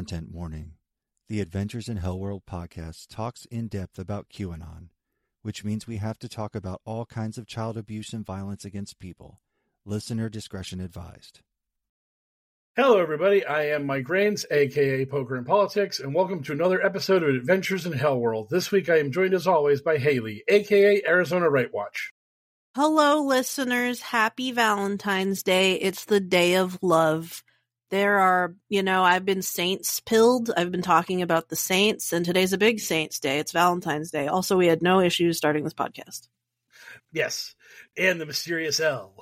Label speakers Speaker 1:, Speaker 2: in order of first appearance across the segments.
Speaker 1: Content warning. The Adventures in Hellworld podcast talks in depth about QAnon, which means we have to talk about all kinds of child abuse and violence against people. Listener discretion advised.
Speaker 2: Hello, everybody. I am Mike Rains, aka Poker and Politics, and welcome to another episode of Adventures in Hellworld. This week I am joined as always by Haley, aka Arizona Right Watch.
Speaker 3: Hello, listeners. Happy Valentine's Day. It's the day of love. There are, you know, I've been saints pilled. I've been talking about the saints, and today's a big saints day. It's Valentine's Day. Also, we had no issues starting this podcast.
Speaker 2: Yes, and the mysterious L.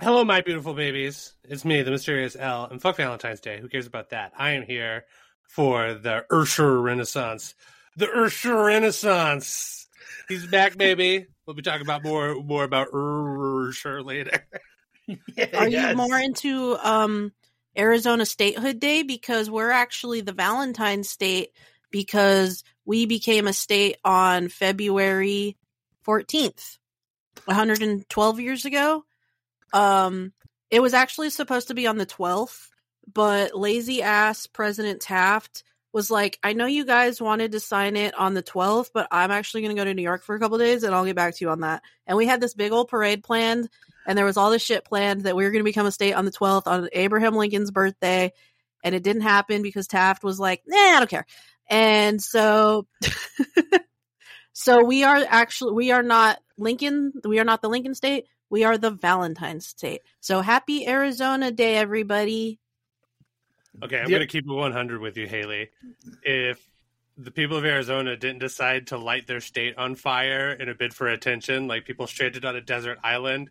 Speaker 4: Hello, my beautiful babies. It's me, the mysterious L, and fuck Valentine's Day. Who cares about that? I am here for the Usher Renaissance. The Usher Renaissance. He's back, baby. We'll be talking about more more about Usher later.
Speaker 3: Are you more into um Arizona Statehood Day because we're actually the Valentine state because we became a state on February 14th 112 years ago. Um it was actually supposed to be on the 12th, but lazy ass President Taft was like, "I know you guys wanted to sign it on the 12th, but I'm actually going to go to New York for a couple days and I'll get back to you on that." And we had this big old parade planned and there was all this shit planned that we were going to become a state on the 12th on Abraham Lincoln's birthday and it didn't happen because Taft was like, "Nah, I don't care." And so so we are actually we are not Lincoln, we are not the Lincoln state, we are the Valentine state. So happy Arizona Day everybody.
Speaker 4: Okay, I'm
Speaker 2: Yep.
Speaker 4: going to keep it 100 with you, Haley. If the people of Arizona didn't decide to light their state on fire in a bid for attention, like people stranded on a desert island,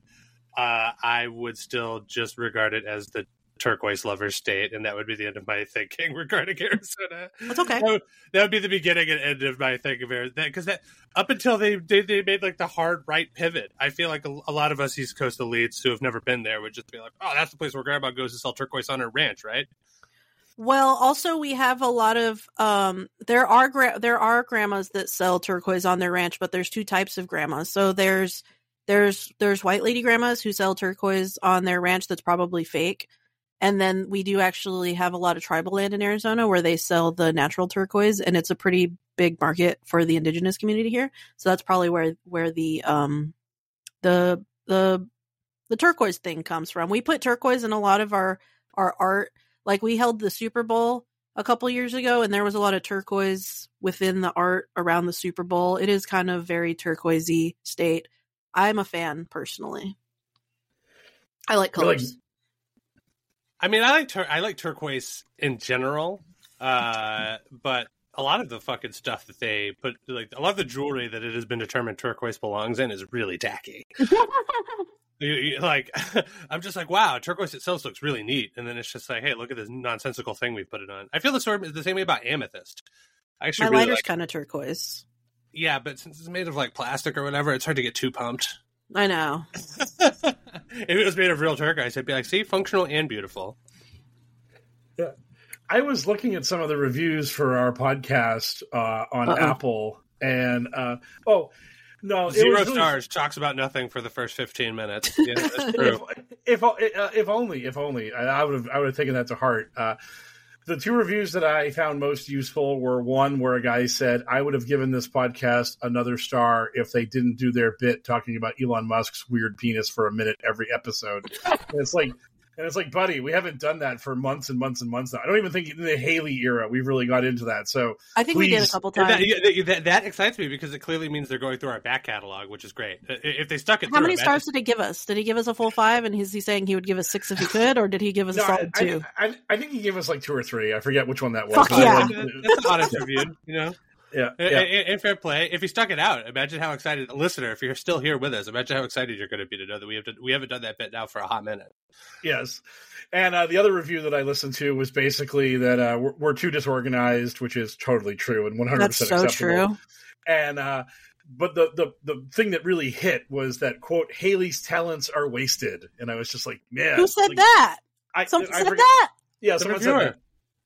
Speaker 4: uh, I would still just regard it as the turquoise lover state, and that would be the end of my thinking regarding Arizona.
Speaker 3: That's okay.
Speaker 4: That would, that would be the beginning and end of my thinking of Arizona. Because that up until they, they they made like the hard right pivot, I feel like a, a lot of us East Coast elites who have never been there would just be like, "Oh, that's the place where Grandma goes to sell turquoise on her ranch, right?"
Speaker 3: Well, also we have a lot of um there are gra- there are grandmas that sell turquoise on their ranch, but there's two types of grandmas. So there's there's there's white lady grandmas who sell turquoise on their ranch that's probably fake. And then we do actually have a lot of tribal land in Arizona where they sell the natural turquoise and it's a pretty big market for the indigenous community here. So that's probably where where the um the the the turquoise thing comes from. We put turquoise in a lot of our our art. Like we held the Super Bowl a couple years ago, and there was a lot of turquoise within the art around the Super Bowl. It is kind of very turquoisey state. I'm a fan personally. I like
Speaker 2: You're like-
Speaker 3: colors.
Speaker 4: I mean, I like tur- I like turquoise in general, uh, but a lot of the fucking stuff that they put, like a lot of the jewelry that it has been determined turquoise belongs in, is really tacky. You- you- like, I'm just like, wow, turquoise itself looks really neat, and then it's just like, hey, look at this nonsensical thing we've put it on. I feel the sort the same way about amethyst. I
Speaker 3: My
Speaker 4: actually really
Speaker 3: lighter's
Speaker 4: like,
Speaker 3: kind of turquoise.
Speaker 4: Yeah, but since it's made of like plastic or whatever, it's hard to get too pumped.
Speaker 3: I know.
Speaker 4: if it was made of real turquoise, I'd be like, see, functional and beautiful. Yeah.
Speaker 2: I was looking at some of the reviews for our podcast uh, on
Speaker 3: Uh-oh.
Speaker 2: Apple, and uh, oh no,
Speaker 4: Zero
Speaker 2: was really-
Speaker 4: stars talks about nothing for the first 15 minutes. Yeah, that's
Speaker 2: if,
Speaker 4: true.
Speaker 2: if uh, if only if only I I would have I would have taken that to heart. Uh, the two reviews that I found most useful were one where a guy said I would have given this podcast another star if they didn't do their bit talking about Elon Musk's weird penis for a minute every episode. it's like. And it's like, buddy, we haven't done that for months and months and months now. I don't even think in the Haley era we've really got into that. So
Speaker 3: I think we did a couple times.
Speaker 4: That, yeah, that, that excites me because it clearly means they're going through our back catalog, which is great. If they stuck it
Speaker 3: How
Speaker 4: through,
Speaker 3: many
Speaker 4: imagine-
Speaker 3: stars did he give us? Did he give us a full five? And is he saying he would give us six if he could, or did he give us a
Speaker 2: no,
Speaker 3: solid
Speaker 2: I,
Speaker 3: two?
Speaker 2: I, I, I think he gave us like two or three. I forget which one that was.
Speaker 3: Fuck yeah.
Speaker 2: like-
Speaker 4: That's an honest review, you know.
Speaker 2: Yeah,
Speaker 4: In,
Speaker 2: yeah.
Speaker 4: in- in fair play, if you stuck it out, imagine how excited, a listener, if you're still here with us, imagine how excited you're going to be to know that we have to, we haven't done that bit now for a hot minute.
Speaker 2: Yes. And uh, the other review that I listened to was basically that uh, we're, we're too disorganized, which is totally true and 100%
Speaker 3: so
Speaker 2: acceptable.
Speaker 3: true.
Speaker 2: And uh, but the, the the thing that really hit was that quote Haley's talents are wasted, and I was just like, man,
Speaker 3: Who said
Speaker 2: like,
Speaker 3: that?
Speaker 2: I,
Speaker 3: Someone
Speaker 2: I
Speaker 3: said
Speaker 2: forget-
Speaker 3: that.
Speaker 2: Yeah,
Speaker 4: The
Speaker 2: someone
Speaker 4: reviewer.
Speaker 2: said that.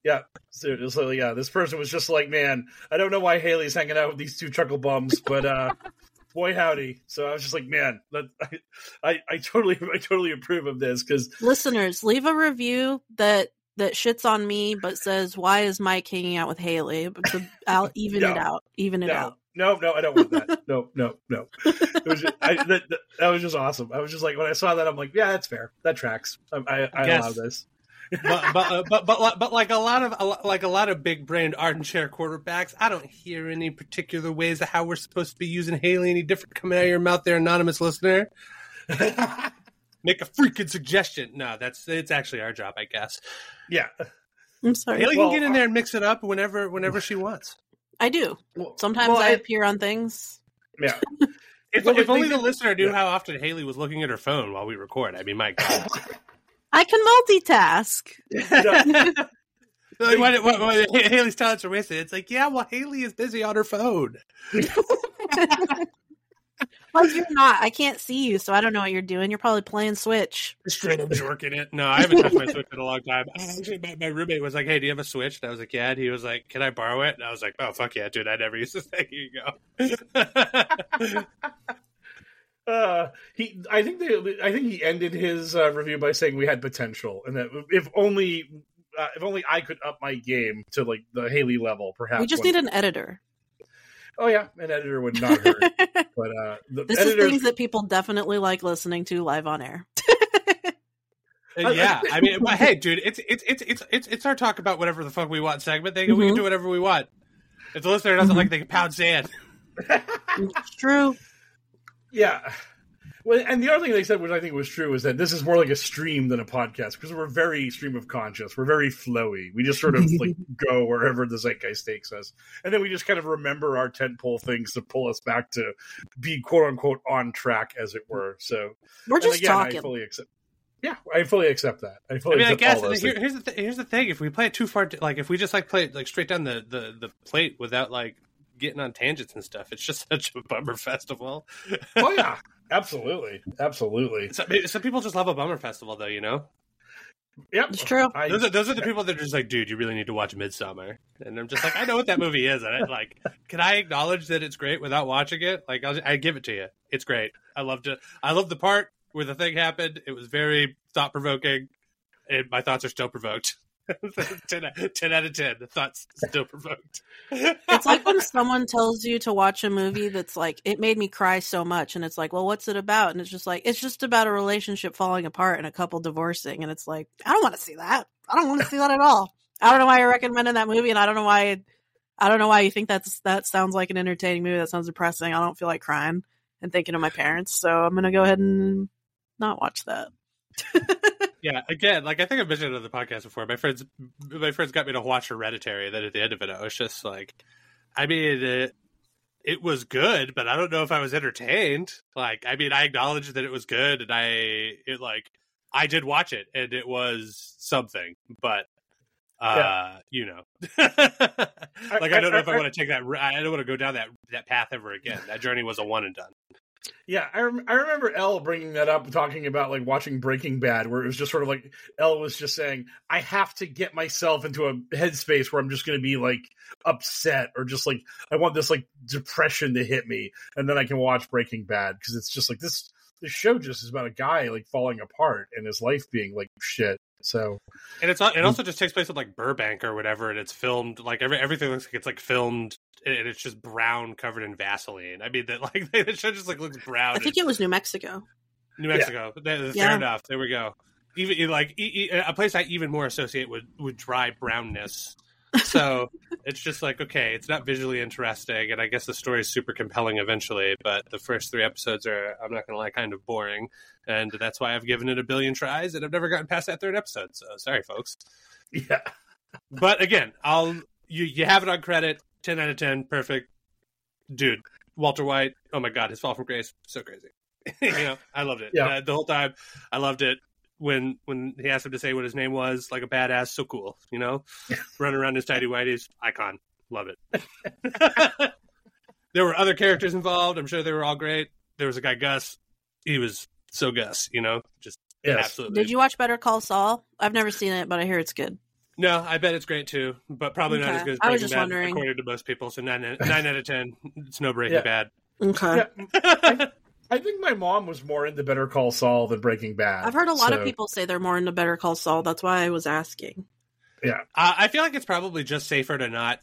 Speaker 2: Yeah, seriously, yeah. This person was just like, man, I don't know why Haley's hanging out with these two chuckle bums, but uh, boy howdy. So I was just like, man, that, I, I, I totally, I totally approve of this because
Speaker 3: Listeners, leave a review that that shits on me, but says why is Mike hanging out with Haley? But to, I'll even it out. Even it
Speaker 2: no,
Speaker 3: out.
Speaker 2: no, no, I don't want that. no, no, no. It was just, I, that, that, that was just awesome. I was just like, when I saw that, I'm like, yeah, that's fair. That tracks. I, I, I
Speaker 4: Yes.
Speaker 2: allow this.
Speaker 4: But but, uh, but but but like a lot of like a lot of big brained armchair quarterbacks, I don't hear any particular ways of how we're supposed to be using Haley any different coming out of your mouth, there, anonymous listener. Make a freaking suggestion. No, that's it's actually our job, I guess.
Speaker 2: yeah.
Speaker 3: I'm sorry.
Speaker 4: Haley
Speaker 2: Well,
Speaker 4: can get in there and mix it up whenever whenever she wants.
Speaker 3: I do.
Speaker 2: Well,
Speaker 3: Sometimes
Speaker 2: well,
Speaker 3: I
Speaker 2: I-
Speaker 3: appear on things.
Speaker 2: yeah.
Speaker 4: If,
Speaker 2: Well,
Speaker 4: if only the listener knew
Speaker 2: yeah.
Speaker 4: how often Haley was looking at her phone while we record. I mean, my God.
Speaker 3: I can multitask.
Speaker 4: like, why, why, why, Haley's talents are wasted. It's like, yeah, well, Haley is busy on her phone.
Speaker 3: Like you're not. I can't see you, so I don't know what you're doing. You're probably playing Switch.
Speaker 4: Straight up jerking it. No, I haven't touched my Switch in a long time. Actually, my, my roommate was like, "Hey, do you have a Switch?" And I was like, "Yeah." And he was like, "Can I borrow it?" And I was like, "Oh, fuck yeah, dude! I never used to say here you go."
Speaker 2: Uh, he, I think they, I think he ended his uh, review by saying we had potential, and that if only, uh, if only I could up my game to like the Haley level, perhaps
Speaker 3: we just
Speaker 2: one-
Speaker 3: need an editor.
Speaker 2: Oh yeah, an editor would not hurt. but uh, the
Speaker 3: This
Speaker 2: editors,
Speaker 3: is things that people definitely like listening to live on air.
Speaker 4: And yeah, I mean, but hey, dude, it's it's it's it's it's it's our talk about whatever the fuck we want segment. They, We can
Speaker 3: Mhm.
Speaker 4: do whatever we want. If the listener doesn't
Speaker 3: Mhm.
Speaker 4: like, they can pound sand.
Speaker 3: It's true.
Speaker 2: Yeah. Well, and the other thing they said, which I think was true, is that this is more like a stream than a podcast because we're very stream of conscious. We're very flowy. We just sort of like go wherever the zeitgeist takes us, and then we just kind of remember our tentpole things to pull us back to be quote unquote on track, as it were. So
Speaker 3: We're just
Speaker 2: again, I
Speaker 3: talking.
Speaker 2: fully accept. Yeah, I fully accept that. I
Speaker 4: I
Speaker 2: fully
Speaker 4: mean, I guess
Speaker 2: all
Speaker 4: here, here's the th- here's the thing: if we play it too far, like if we just like play it like straight down the the the plate without like getting on tangents and stuff, it's just such a bummer festival.
Speaker 2: oh yeah, absolutely, absolutely.
Speaker 4: Some, some people just love a bummer festival, though. You know,
Speaker 2: Yep,
Speaker 3: It's true.
Speaker 2: I,
Speaker 4: those are those are the people that are just like, dude, you really need to watch Midsummer. And I'm just like, I know what that movie is. And I, like, can I acknowledge that it's great without watching it? Like, I'll, I give it to you. It's great. I loved it. I love the part where the thing happened. It was very thought provoking. And my thoughts are still provoked. 10, out- 10 out of 10. The thoughts still provoked.
Speaker 3: It's like when someone tells you to watch a movie that's like, it made me cry so much. And it's like, well, what's it about? And it's just like, it's just about a relationship falling apart and a couple divorcing. And it's like, I don't want to see that. I don't want to see that at all. I don't know why you're recommending that movie, and I don't know why. I don't know why you think that's that sounds like an entertaining movie. That sounds depressing. I don't feel like crying and thinking of my parents, so I'm gonna go ahead and not watch that.
Speaker 4: yeah, again, like I think I've mentioned it on the podcast before. My friends, my friends got me to watch Hereditary. And then at the end of it, I was just like, I mean, it, it was good, but I don't know if I was entertained. Like, I mean, I acknowledge that it was good, and I it like I did watch it, and it was something, but uh yeah. you know like i, I don't know if I, I, want to take that i don't want to go down that that path ever again that journey was a one and done
Speaker 2: yeah, I, rem- I remember Elle bringing that up, talking about like watching Breaking Bad, where it was just sort of like Elle was just saying, "I have to get myself into a headspace where I'm just going to be like upset or just like I want this like depression to hit me, and then I can watch Breaking Bad because it's just like this. This show just is about a guy like falling apart and his life being like shit. So,
Speaker 4: and it's it mm. also just takes place at like Burbank or whatever, and it's filmed like every everything looks like it's like filmed and it's just brown covered in Vaseline. I mean that like the show just like looks brown.
Speaker 3: I think it was New Mexico.
Speaker 4: New Mexico. Yeah. Fair yeah. enough. There we go. Even like a place I even more associate with with dry brownness. So it's just like okay, it's not visually interesting, and I guess the story is super compelling eventually. But the first three episodes are, I'm not gonna lie, kind of boring, and that's why I've given it a billion tries, and I've never gotten past that third episode. So sorry, folks.
Speaker 2: Yeah.
Speaker 4: but again, I'll you you have it on credit. 10 out of 10 perfect dude walter white oh my god his fall from grace so crazy you know i loved it yeah. Uh, the whole time i loved it when when he asked him to say what his name was like a badass so cool you know running around his tidy whities icon love it there were other characters involved i'm sure they were all great there was a guy gus he was so gus you know just yes. absolutely
Speaker 3: did you watch better call saul i've never seen it but i hear it's good
Speaker 4: no, I bet it's great too, but probably okay. not as good as Breaking I was just Bad, wondering. according to most people. So nine, nine out of ten, it's no Breaking yeah. Bad.
Speaker 3: Okay. Yeah.
Speaker 2: I, I, think my mom was more into Better Call Saul than Breaking Bad.
Speaker 3: I've heard a lot so. of people say they're more into Better Call Saul. That's why I was asking.
Speaker 2: Yeah,
Speaker 4: uh, I feel like it's probably just safer to not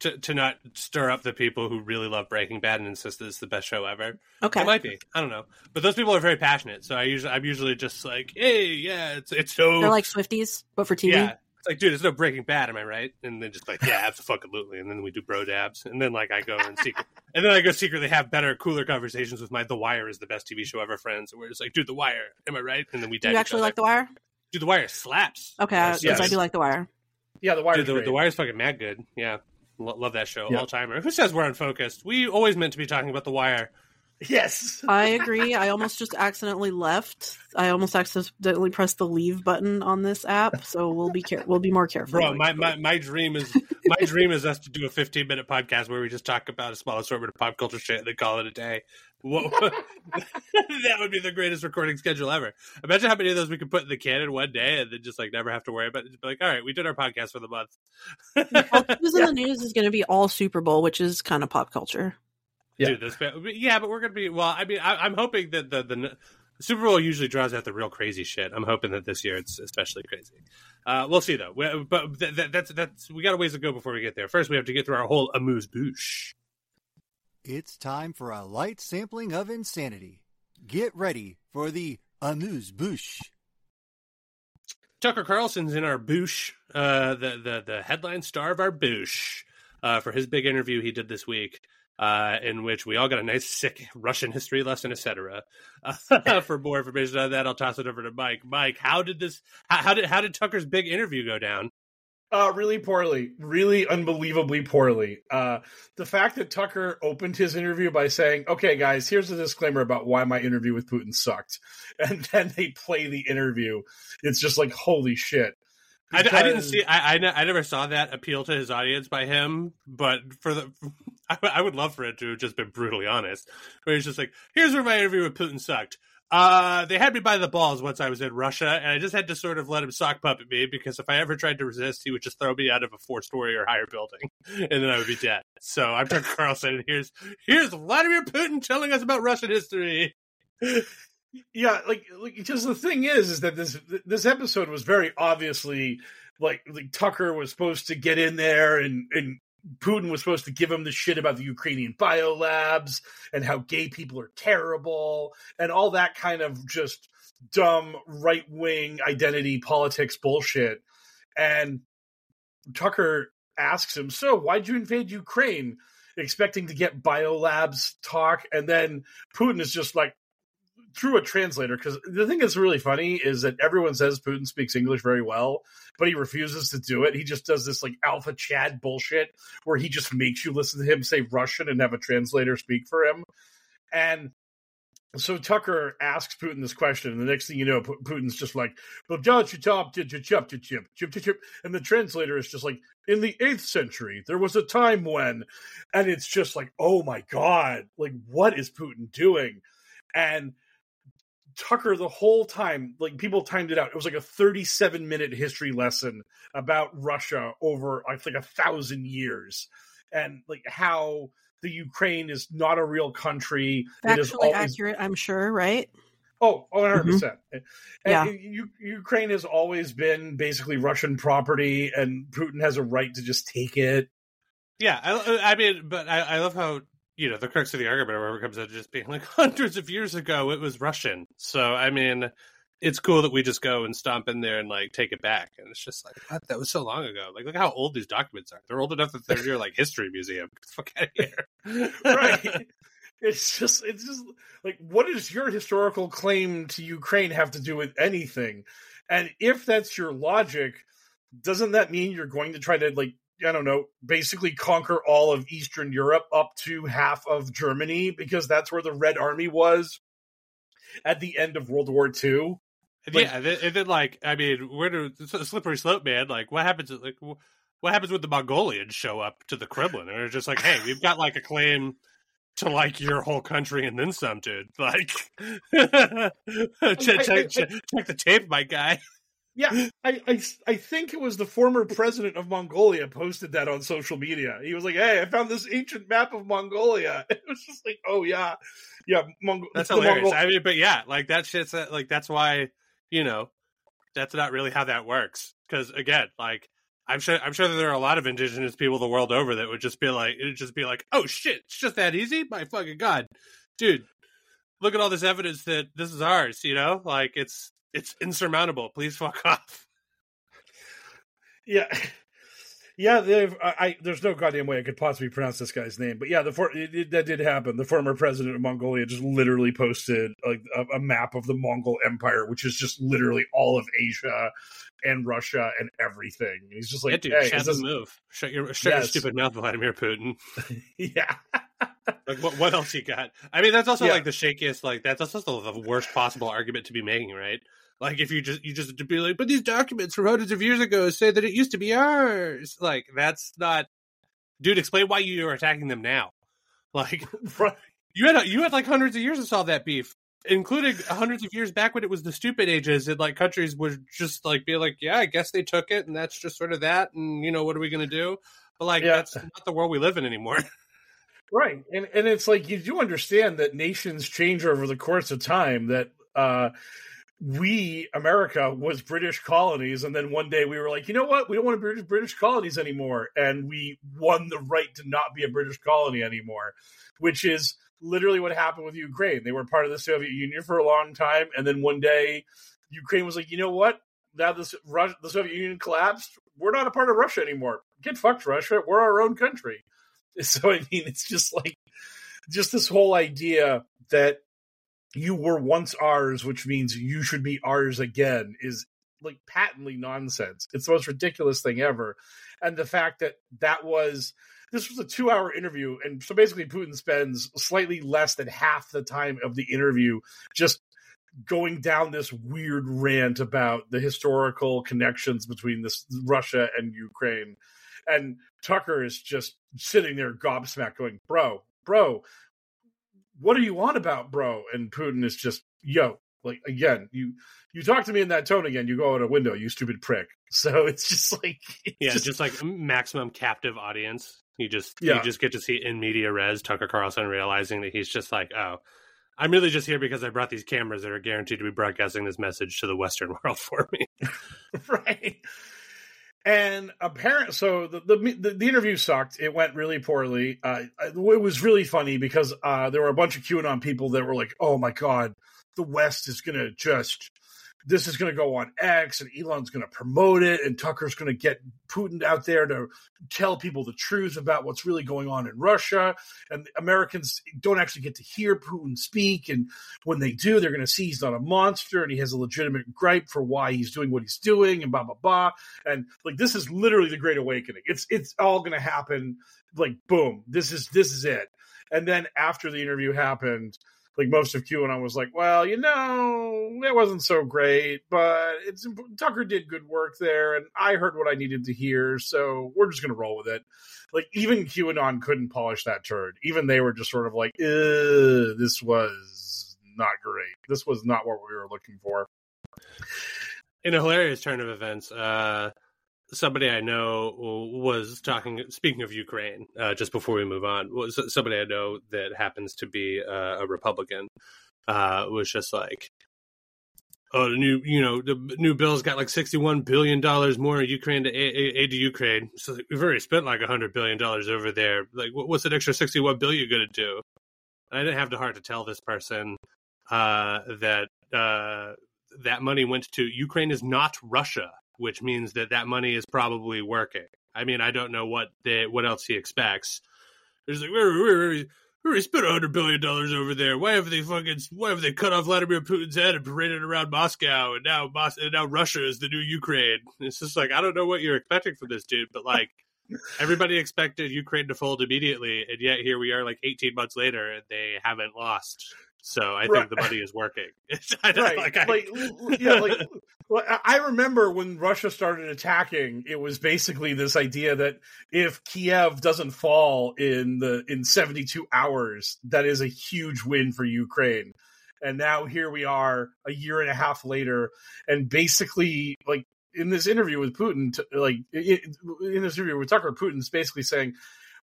Speaker 4: to, to not stir up the people who really love Breaking Bad and insist that it's the best show ever.
Speaker 3: Okay,
Speaker 4: it might be. I don't know, but those people are very passionate. So I usually I'm usually just like, hey, yeah, it's it's so
Speaker 3: they're like Swifties, but for TV.
Speaker 4: Yeah, it's like, dude, there's no Breaking Bad, am I right? And then just like, yeah, absolutely. And then we do bro dabs, and then like I go and secret, and then I go secretly have better, cooler conversations with my The Wire is the best TV show ever friends. Where it's like, dude, The Wire, am I right? And then we.
Speaker 3: Do you actually like The Wire?
Speaker 4: Dude, The Wire slaps.
Speaker 3: Okay, uh, because yes. I do like The Wire.
Speaker 2: Yeah, The Wire.
Speaker 4: Dude, the, the Wire's fucking mad good. Yeah, love that show. All timer. Who says we're unfocused? We always meant to be talking about The Wire.
Speaker 2: Yes.
Speaker 3: I agree. I almost just accidentally left. I almost accidentally pressed the leave button on this app, so we'll be care- we'll be more careful.
Speaker 4: Bro, my, my, my dream is my dream is us to do a 15 minute podcast where we just talk about a small assortment of pop culture shit and then call it a day. What, that would be the greatest recording schedule ever. Imagine how many of those we could put in the can in one day and then just like never have to worry about it. Just be like, all right, we did our podcast for the month.
Speaker 3: News in the news is going to be all Super Bowl, which is kind of pop culture.
Speaker 4: Yeah. Dude, this, yeah, but we're gonna be. Well, I mean, I, am hoping that the, the, the Super Bowl usually draws out the real crazy shit. I'm hoping that this year it's especially crazy. Uh, we'll see though. We, but th- th- that's that's we got a ways to go before we get there. First, we have to get through our whole amuse bouche.
Speaker 1: It's time for a light sampling of insanity. Get ready for the amuse bouche.
Speaker 4: Tucker Carlson's in our bouche, uh, the the the headline star of our bouche, uh, for his big interview he did this week uh, in which we all got a nice, sick Russian history lesson, etc. Uh, for more information on that, I'll toss it over to Mike. Mike, how did this? How, how, did how did Tucker's big interview go down?
Speaker 2: Uh, really poorly, really unbelievably poorly. Uh, the fact that Tucker opened his interview by saying, "Okay, guys, here's a disclaimer about why my interview with Putin sucked," and then they play the interview. It's just like, holy shit.
Speaker 4: Because... I, I, didn't see. I, I, I never saw that appeal to his audience by him. But for the, I, I would love for it to have just been brutally honest. Where he's just like, "Here's where my interview with Putin sucked. Uh, they had me by the balls once I was in Russia, and I just had to sort of let him sock puppet me because if I ever tried to resist, he would just throw me out of a four-story or higher building, and then I would be dead. So I'm Tucker Carlson, and here's here's Vladimir Putin telling us about Russian history."
Speaker 2: yeah, like, like the thing is, is that this this episode was very obviously like, like Tucker was supposed to get in there and and Putin was supposed to give him the shit about the Ukrainian biolabs and how gay people are terrible and all that kind of just dumb right wing identity politics bullshit. And Tucker asks him, "So, why'd you invade Ukraine?" Expecting to get biolabs talk, and then Putin is just like through a translator. Because the thing that's really funny is that everyone says Putin speaks English very well, but he refuses to do it. He just does this like alpha Chad bullshit where he just makes you listen to him say Russian and have a translator speak for him. And so Tucker asks Putin this question, and the next thing you know, Putin's just like, and the translator is just like, in the eighth century, there was a time when, and it's just like, oh my god, like what is Putin doing? And Tucker the whole time, like people timed it out. It was like a 37 minute history lesson about Russia over I think a thousand years, and like how the Ukraine is not a real country.
Speaker 3: Actually always... accurate, I'm sure, right?
Speaker 2: Oh, 100 mm-hmm. percent. Yeah, U- Ukraine has always been basically Russian property, and Putin has a right to just take it.
Speaker 4: Yeah, I, I mean, but I, I love how you know the crux of the argument, wherever comes out, just being like hundreds of years ago it was Russian. So I mean, it's cool that we just go and stomp in there and like take it back. And it's just like, what? That was so long ago. Like, look how old these documents are. They're old enough that they're your like history museum. Fuck out of
Speaker 2: here. right. It's just, it's just like, what does your historical claim to Ukraine have to do with anything? And if that's your logic, doesn't that mean you're going to try to like, I don't know, basically conquer all of Eastern Europe up to half of Germany because that's where the Red Army was at the end of World War II?
Speaker 4: Like, yeah, and then, and then, like I mean, where do a slippery slope, man? Like, what happens? Like, what happens when the Mongolians show up to the Kremlin? And they're just like, hey, we've got like a claim to like your whole country and then some, dude. Like, check, check, check, check the tape, my guy.
Speaker 2: Yeah, I, I, I think it was the former president of Mongolia posted that on social media. He was like, "Hey, I found this ancient map of Mongolia." It was just like, "Oh yeah, yeah."
Speaker 4: Mong- that's hilarious. Mongol- I mean, but yeah, like that shit's uh, like that's why you know, that's not really how that works. Because again, like I'm sure I'm sure that there are a lot of indigenous people the world over that would just be like it'd just be like, oh shit, it's just that easy? My fucking god. Dude, look at all this evidence that this is ours, you know? Like it's it's insurmountable. Please fuck off.
Speaker 2: Yeah. Yeah, they've. I, there's no goddamn way I could possibly pronounce this guy's name, but yeah, the for, it, it, that did happen. The former president of Mongolia just literally posted like a, a, map of the Mongol Empire, which is just literally all of Asia and Russia and everything. He's just like, yeah,
Speaker 4: dude, hey, shut this... move. Shut your shut yes. your stupid mouth, Vladimir Putin.
Speaker 2: yeah.
Speaker 4: like what? What else you got? I mean, that's also yeah. like the shakiest. Like that's also the worst possible argument to be making, right? Like if you just you just to be like, but these documents from hundreds of years ago say that it used to be ours. Like that's not, dude. Explain why you are attacking them now. Like you had you had like hundreds of years to solve that beef, including hundreds of years back when it was the stupid ages and like countries would just like be like, yeah, I guess they took it, and that's just sort of that, and you know what are we gonna do? But like yeah. that's not the world we live in anymore.
Speaker 2: Right. And and it's like you do understand that nations change over the course of time that uh we America was British colonies, and then one day we were like, you know what, we don't want to be British colonies anymore, and we won the right to not be a British colony anymore, which is literally what happened with Ukraine. They were part of the Soviet Union for a long time, and then one day Ukraine was like, you know what, now this Russia, the Soviet Union collapsed, we're not a part of Russia anymore. Get fucked, Russia. We're our own country. So I mean, it's just like just this whole idea that you were once ours, which means you should be ours again, is like patently nonsense. It's the most ridiculous thing ever. And the fact that that was this was a two hour interview, and so basically Putin spends slightly less than half the time of the interview just going down this weird rant about the historical connections between this Russia and Ukraine. And Tucker is just sitting there gobsmacked, going, "Bro, bro, what are you on about, bro? And Putin is just, yo, like again, you you talk to me in that tone again, you go out a window, you stupid prick. So it's just like it's
Speaker 4: Yeah, just, just, like maximum captive audience. You just yeah. you just get to see in media res Tucker Carlson realizing that he's just like, oh, I'm really just here because I brought these cameras that are guaranteed to be broadcasting this message to the Western world for me.
Speaker 2: right. And apparent, so the, the, the interview sucked. It went really poorly. Uh, it was really funny because uh, there were a bunch of QAnon people that were like, "Oh my god, the West is gonna just this is going to go on X and Elon's going to promote it and Tucker's going to get Putin out there to tell people the truth about what's really going on in Russia. And Americans don't actually get to hear Putin speak. And when they do, they're going to see he's not a monster and he has a legitimate gripe for why he's doing what he's doing and blah, blah, blah. And like, this is literally the great awakening. It's, it's all going to happen. Like, boom, this is, this is it. And then after the interview happened, like most of QAnon was like, well, you know, it wasn't so great, but it's Tucker did good work there, and I heard what I needed to hear, so we're just gonna roll with it. Like even QAnon couldn't polish that turd. Even they were just sort of like, this was not great. This was not what we were looking for.
Speaker 4: In a hilarious turn of events, uh, somebody I know was talking. Speaking of Ukraine, uh, just before we move on, was somebody I know that happens to be uh, a Republican. Uh, was just like, oh, the new, you know, the new bill's got like sixty-one billion dollars more in Ukraine to aid to Ukraine. So we've already spent like hundred billion dollars over there. Like, what's an extra sixty-one billion going to do? I didn't have the heart to tell this person uh, that uh, that money went to Ukraine is not Russia which means that that money is probably working. I mean, I don't know what they, what else he expects. There's like, we we we spent a hundred billion dollars over there. Why have they fucking? Why have they cut off Vladimir Putin's head and paraded around Moscow? And now, Mos- and now Russia is the new Ukraine. It's just like I don't know what you're expecting from this dude, but like everybody expected Ukraine to fold immediately, and yet here we are, like 18 months later, and they haven't lost. So I think the money is working.
Speaker 2: Right.
Speaker 4: like,
Speaker 2: Like,
Speaker 4: I-
Speaker 2: yeah, like well, I remember when Russia started attacking, it was basically this idea that if Kiev doesn't fall in the in 72 hours, that is a huge win for Ukraine. And now here we are a year and a half later and basically like in this interview with Putin t- like in this interview with Tucker Putin's basically saying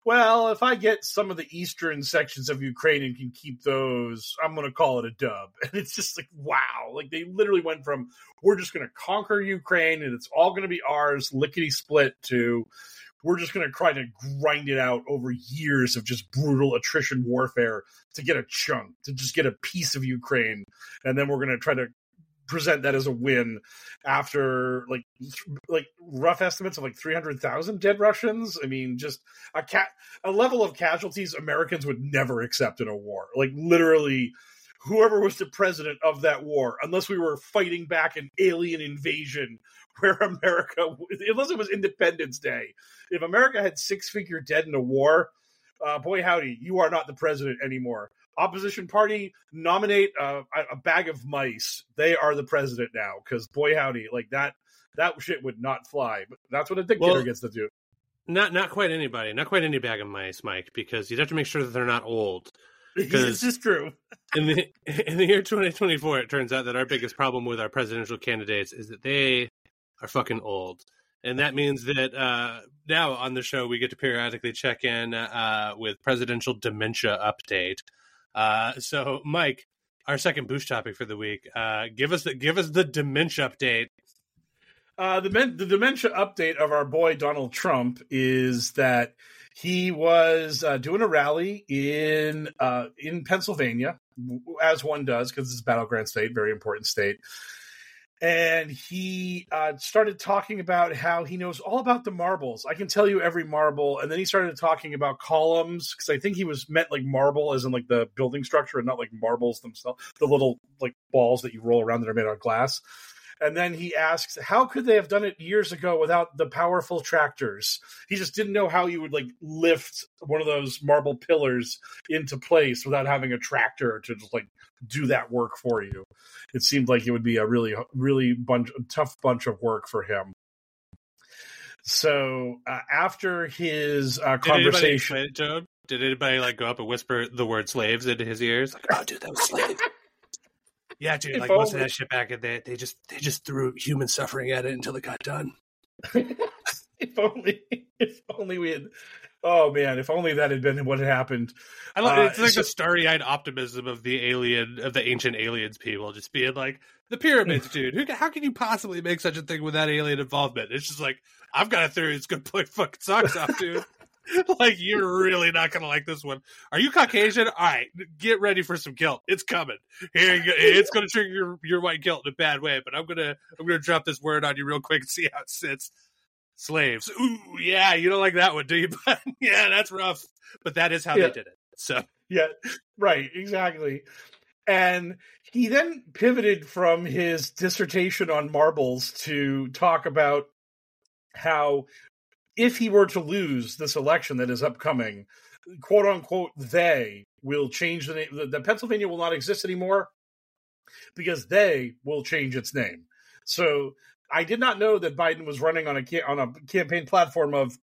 Speaker 2: well, if I get some of the eastern sections of Ukraine and can keep those, I'm going to call it a dub. And it's just like, wow. Like they literally went from, we're just going to conquer Ukraine and it's all going to be ours, lickety split, to we're just going to try to grind it out over years of just brutal attrition warfare to get a chunk, to just get a piece of Ukraine. And then we're going to try to present that as a win after like th- like rough estimates of like 300,000 dead Russians. I mean, just a cat a level of casualties Americans would never accept in a war. Like literally whoever was the president of that war, unless we were fighting back an alien invasion where America, unless it was Independence Day, if America had six figure dead in a war, uh, boy howdy, you are not the president anymore. Opposition party nominate uh, a, a bag of mice. They are the president now because boy howdy, like that that shit would not fly. But that's what a dictator
Speaker 4: Well,
Speaker 2: gets to do.
Speaker 4: Not not quite anybody, not quite any bag of mice, Mike, because you'd have to make sure that they're not old.
Speaker 2: Because this is true.
Speaker 4: In the in the year 2024, it turns out that our biggest problem with our presidential candidates is that they are fucking old, and that means that uh, now on the show we get to periodically check in uh, with presidential dementia update. Uh, so, Mike, our second boost topic for the week, uh, give us the give us the dementia update.
Speaker 2: Uh, the, men- the dementia update of our boy Donald Trump is that he was uh, doing a rally in uh, in Pennsylvania, as one does because it's a battleground state, very important state. And he uh, started talking about how he knows all about the marbles. I can tell you every marble. And then he started talking about columns because I think he was meant like marble, as in like the building structure, and not like marbles themselves, the little like balls that you roll around that are made out of glass. And then he asks, how could they have done it years ago without the powerful tractors? He just didn't know how you would like lift one of those marble pillars into place without having a tractor to just like do that work for you. It seemed like it would be a really, really bunch, tough bunch of work for him. So uh, after his uh,
Speaker 4: Did anybody
Speaker 2: conversation,
Speaker 4: it? Did anybody like go up and whisper the word slaves into his ears? Like, oh, dude, that was slaves. yeah, dude.
Speaker 2: If
Speaker 4: Like most of that shit back in there, they just they just threw human suffering at it until it got done.
Speaker 2: if only, if only we had. Oh man, if only that had been what had happened.
Speaker 4: I love
Speaker 2: Uh,
Speaker 4: it's like
Speaker 2: so-
Speaker 4: the starry-eyed optimism of the alien of the ancient aliens people, just being like the pyramids, dude. Who, how can you possibly make such a thing without alien involvement? It's just like I've got a theory it's gonna play fucking socks off, dude. like you're really not gonna like this one. Are you Caucasian? All right, get ready for some guilt. It's coming. Here you go. It's gonna trigger your, your white guilt in a bad way, but I'm gonna I'm gonna drop this word on you real quick and see how it sits. Slaves. Ooh, yeah, you don't like that one, do you? But yeah, that's rough. But that is how
Speaker 2: Yeah.
Speaker 4: they did it. So
Speaker 2: Yeah, right, exactly. And he then pivoted from his dissertation on marbles to talk about how if he were to lose this election that is upcoming, quote unquote, they will change the name. The, the Pennsylvania will not exist anymore because they will change its name. So I did not know that Biden was running on a on a campaign platform of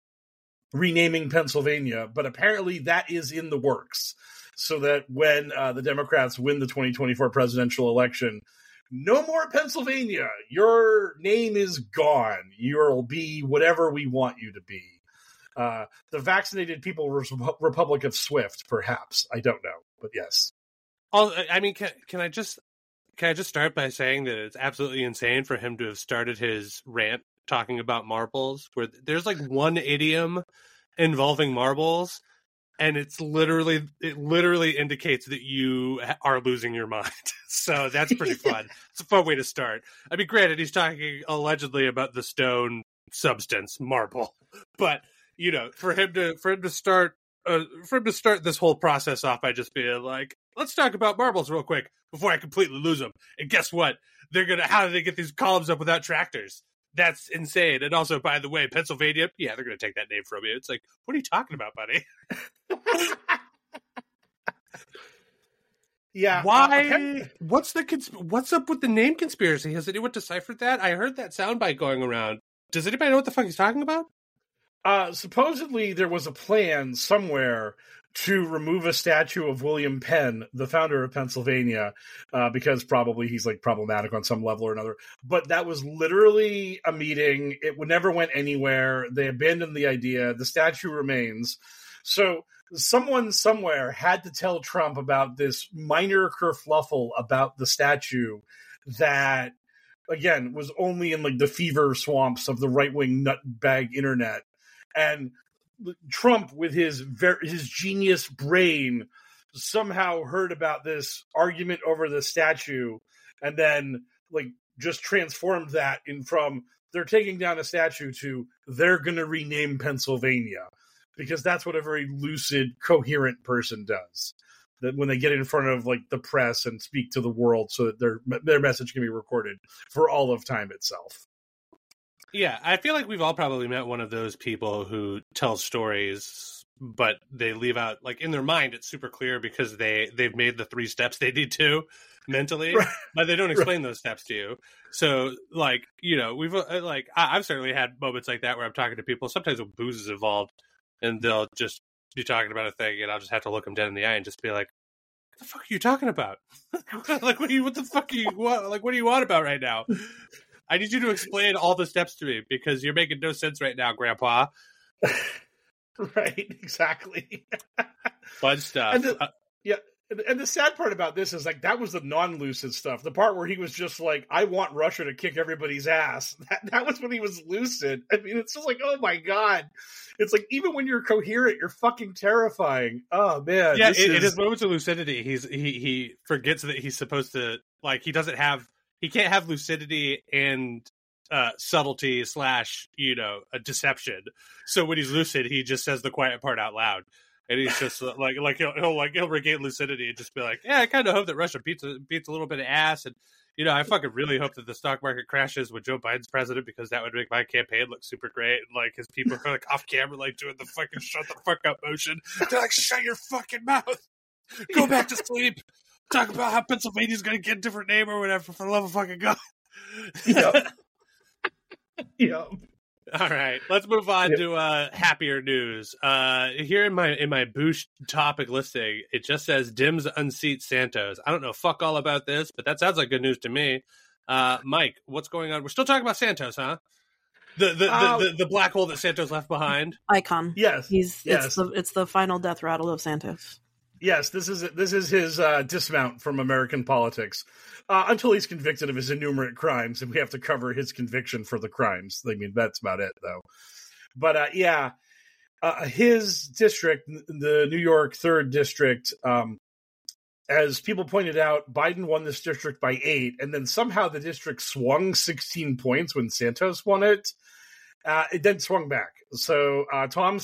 Speaker 2: renaming Pennsylvania, but apparently that is in the works. So that when uh, the Democrats win the 2024 presidential election, no more Pennsylvania. Your name is gone. You'll be whatever we want you to be. Uh, the vaccinated people republic of Swift, perhaps. I don't know, but yes.
Speaker 4: Oh, I mean, can, can I just can I just start by saying that it's absolutely insane for him to have started his rant talking about marbles, where there's like one idiom involving marbles, and it's literally it literally indicates that you are losing your mind. so that's pretty fun. it's a fun way to start. I mean, granted, he's talking allegedly about the stone substance marble, but you know, for him to for him to start uh, for him to start this whole process off by just being like, let's talk about marbles real quick before I completely lose them. And guess what? They're gonna how do they get these columns up without tractors? That's insane. And also, by the way, Pennsylvania, yeah, they're gonna take that name from you. It's like, what are you talking about, buddy?
Speaker 2: Yeah.
Speaker 4: Why?
Speaker 2: uh, Pen-
Speaker 4: what's the cons- what's up with the name conspiracy? Has anyone deciphered that? I heard that soundbite going around. Does anybody know what the fuck he's talking about?
Speaker 2: Uh, supposedly, there was a plan somewhere to remove a statue of William Penn, the founder of Pennsylvania, uh, because probably he's like problematic on some level or another. But that was literally a meeting. It never went anywhere. They abandoned the idea. The statue remains. So someone somewhere had to tell Trump about this minor kerfluffle about the statue that again was only in like the fever swamps of the right wing nutbag internet and Trump with his ver- his genius brain somehow heard about this argument over the statue and then like just transformed that in from they're taking down a statue to they're going to rename Pennsylvania because that's what a very lucid coherent person does. That when they get in front of like the press and speak to the world so that their their message can be recorded for all of time itself
Speaker 4: Yeah, I feel like we've all probably met one of those people who tell stories, but they leave out like in their mind it's super clear because they they've made the three steps they need to mentally,
Speaker 2: Right.
Speaker 4: but they don't explain those steps to you. So, like you know, we've uh, like I, I've certainly had moments like that where I'm talking to people. Sometimes when booze is involved, and they'll just be talking about a thing, and I'll just have to look them dead in the eye and just be like. What the fuck are you talking about? like, what you? What the fuck are you? What, like, what do you want about right now? I need you to explain all the steps to me because you're making no sense right now, Grandpa.
Speaker 2: right exactly
Speaker 4: Fun stuff.
Speaker 2: And the-
Speaker 4: Uh,
Speaker 2: Yeah, and, and the sad part about this is like that was the non-lucid stuff. The part where he was just like, "I want Russia to kick everybody's ass." That, that was when he was lucid. I mean, it's just like, oh my god, it's like even when you're coherent, you're fucking terrifying. Oh man,
Speaker 4: yeah, in his moments of lucidity, he's he he forgets that he's supposed to like he doesn't have he can't have lucidity and uh subtlety slash you know a deception. So when he's lucid, he just says the quiet part out loud. And he's just like, like he'll, he'll like he'll regain lucidity and just be like, "Yeah, I kind of hope that Russia beats a, beats a little bit of ass, and you know, I fucking really hope that the stock market crashes when Joe Biden's president because that would make my campaign look super great. And, like his people are like off camera, like doing the fucking shut the fuck up motion. They're like, "Shut your fucking mouth, go back to sleep." Talk about how Pennsylvania's going to get a different name or whatever. For the love of fucking god!
Speaker 2: Yep. yep.
Speaker 4: All right, let's move on
Speaker 2: Yep.
Speaker 4: to uh, happier news. Uh, here in my in my boost topic listing, it just says Dems unseat Santos. I don't know fuck all about this, but that sounds like good news to me. Uh, Mike, what's going on? We're still talking about Santos, huh? The the,
Speaker 2: Uh,
Speaker 4: the, the the black hole that Santos left behind.
Speaker 3: Icon.
Speaker 2: Yes.
Speaker 3: He's
Speaker 2: Yes.
Speaker 3: it's the it's the final death rattle of Santos.
Speaker 2: Yes, this is this is his uh, dismount from American politics uh, until he's convicted of his innumerate crimes, and we have to cover his conviction for the crimes. I mean, that's about it, though. But uh, yeah, uh, his district, the New York third district, um, as people pointed out, Biden won this district by eight, and then somehow the district swung 16 points when Santos won it. Uh, it then swung back. So uh, Tom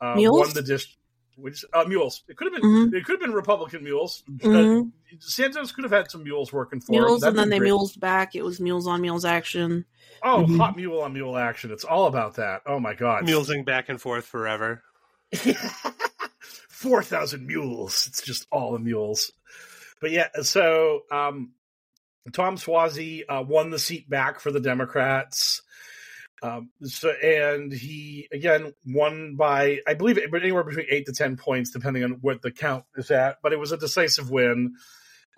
Speaker 2: uh, won the district. Which uh, mules? It could have been.
Speaker 3: Mhm.
Speaker 2: It could have been Republican mules. Uh,
Speaker 3: Mhm.
Speaker 2: Santos could have had some mules working for him.
Speaker 3: Mules,
Speaker 2: That'd
Speaker 3: and then they
Speaker 2: great.
Speaker 3: mules back. It was mules on mules action.
Speaker 2: Oh,
Speaker 3: Mhm.
Speaker 2: hot mule on mule action. It's all about that. Oh my god.
Speaker 4: Mulesing back and forth forever.
Speaker 2: 4,000 mules. It's just all the mules. But yeah, so um, Tom Suozzi uh, won the seat back for the Democrats. Um, so, and he again won by, I believe, anywhere between eight to ten points, depending on what the count is at. But it was a decisive win.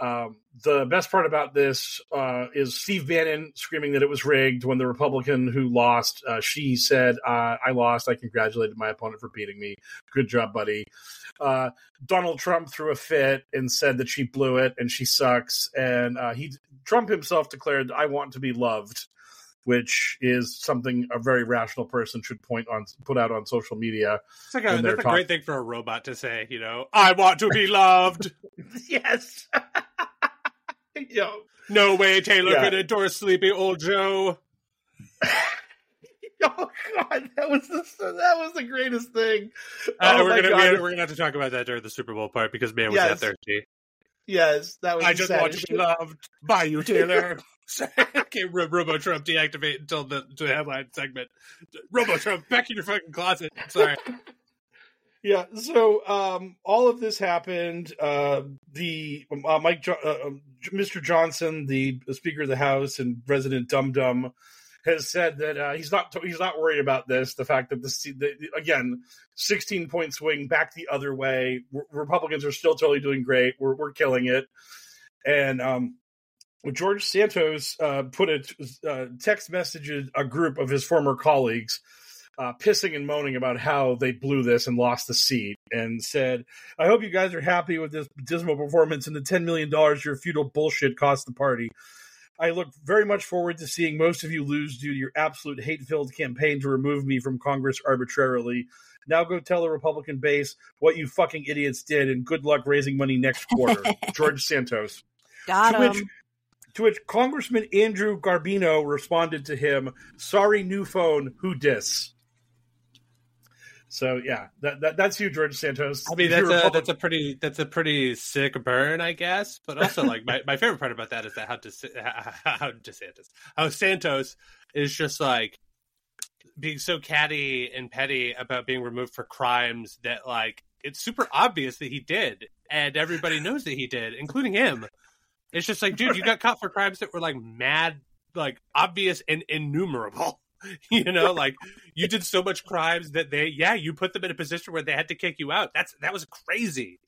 Speaker 2: Um, the best part about this uh, is Steve Bannon screaming that it was rigged when the Republican who lost, uh, she said, uh, "I lost. I congratulated my opponent for beating me. Good job, buddy." Uh, Donald Trump threw a fit and said that she blew it and she sucks. And uh, he Trump himself declared, "I want to be loved," which is something a very rational person should point on put out on social media.
Speaker 4: It's like a, that's a great thing for a robot to say. You know, I want to be loved.
Speaker 2: yes. Yo.
Speaker 4: No way Taylor
Speaker 2: Yeah.
Speaker 4: could endorse Sleepy Old Joe.
Speaker 2: Oh God, that was the, that was the greatest thing.
Speaker 4: Uh,
Speaker 2: oh
Speaker 4: we're
Speaker 2: my
Speaker 4: gonna
Speaker 2: God.
Speaker 4: we're, we're gonna have to talk about that during the Super Bowl part because man was
Speaker 2: Yes.
Speaker 4: that thirsty.
Speaker 2: yes, that was.
Speaker 4: I just want to be loved by you, Taylor. okay, Ro- Robo Trump deactivate until the, the headline segment. Robo Trump, back in your fucking closet. Sorry.
Speaker 2: Yeah, so um, all of this happened. Uh, the uh, Mike, jo- uh, um, Mr. Johnson, the Speaker of the House and President Dum Dum, has said that uh, he's not he's not worried about this. The fact that this the, again, sixteen point swing back the other way. Republicans are still totally doing great. We're we're killing it, and um, George Santos uh, put a uh, text message a group of his former colleagues uh, pissing and moaning about how they blew this and lost the seat, and said, "I hope you guys are happy with this dismal performance and the ten million dollars your feudal bullshit cost the party. I look very much forward to seeing most of you lose due to your absolute hate-filled campaign to remove me from Congress arbitrarily." Now go tell the Republican base what you fucking idiots did, and good luck raising money next quarter. George Santos.
Speaker 3: Got
Speaker 2: To which-
Speaker 3: him.
Speaker 2: To which Congressman Andrew Garbarino responded to him, "Sorry, new phone. Who dis?" So yeah, that, that that's you, George Santos.
Speaker 4: I mean, that's a that's a pretty that's a pretty sick burn, I guess. But also, like my, my favorite part about that is that how DeSantis, how DeSantis, how Santos is just like being so catty and petty about being removed for crimes that like it's super obvious that he did, and everybody knows that he did, including him. It's just like, dude, you got caught for crimes that were like mad, like obvious and innumerable. You know, like you did so much crimes that they, yeah, you put them in a position where they had to kick you out. That's that was crazy.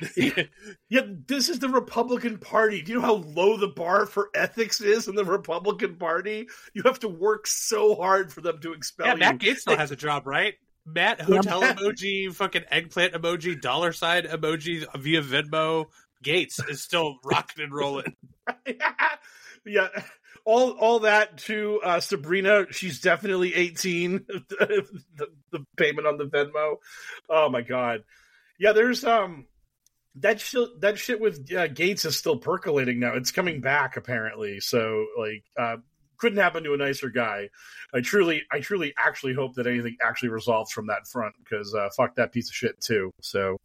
Speaker 2: yeah, this is the Republican Party. Do you know how low the bar for ethics is in the Republican Party? You have to work so hard for them to expel
Speaker 4: yeah,
Speaker 2: you.
Speaker 4: Matt Gaetz still has a job, right? Matt hotel
Speaker 2: Matt-
Speaker 4: emoji, fucking eggplant emoji, dollar sign emoji via Venmo. Gaetz is still rocking and rolling.
Speaker 2: yeah, all all that to uh, Sabrina. She's definitely eighteen. the, the payment on the Venmo. Oh my god. Yeah, there's um that shit. That shit with uh, Gaetz is still percolating now. It's coming back apparently. So like, uh, couldn't happen to a nicer guy. I truly, I truly, actually hope that anything actually resolves from that front because uh, fuck that piece of shit too. So.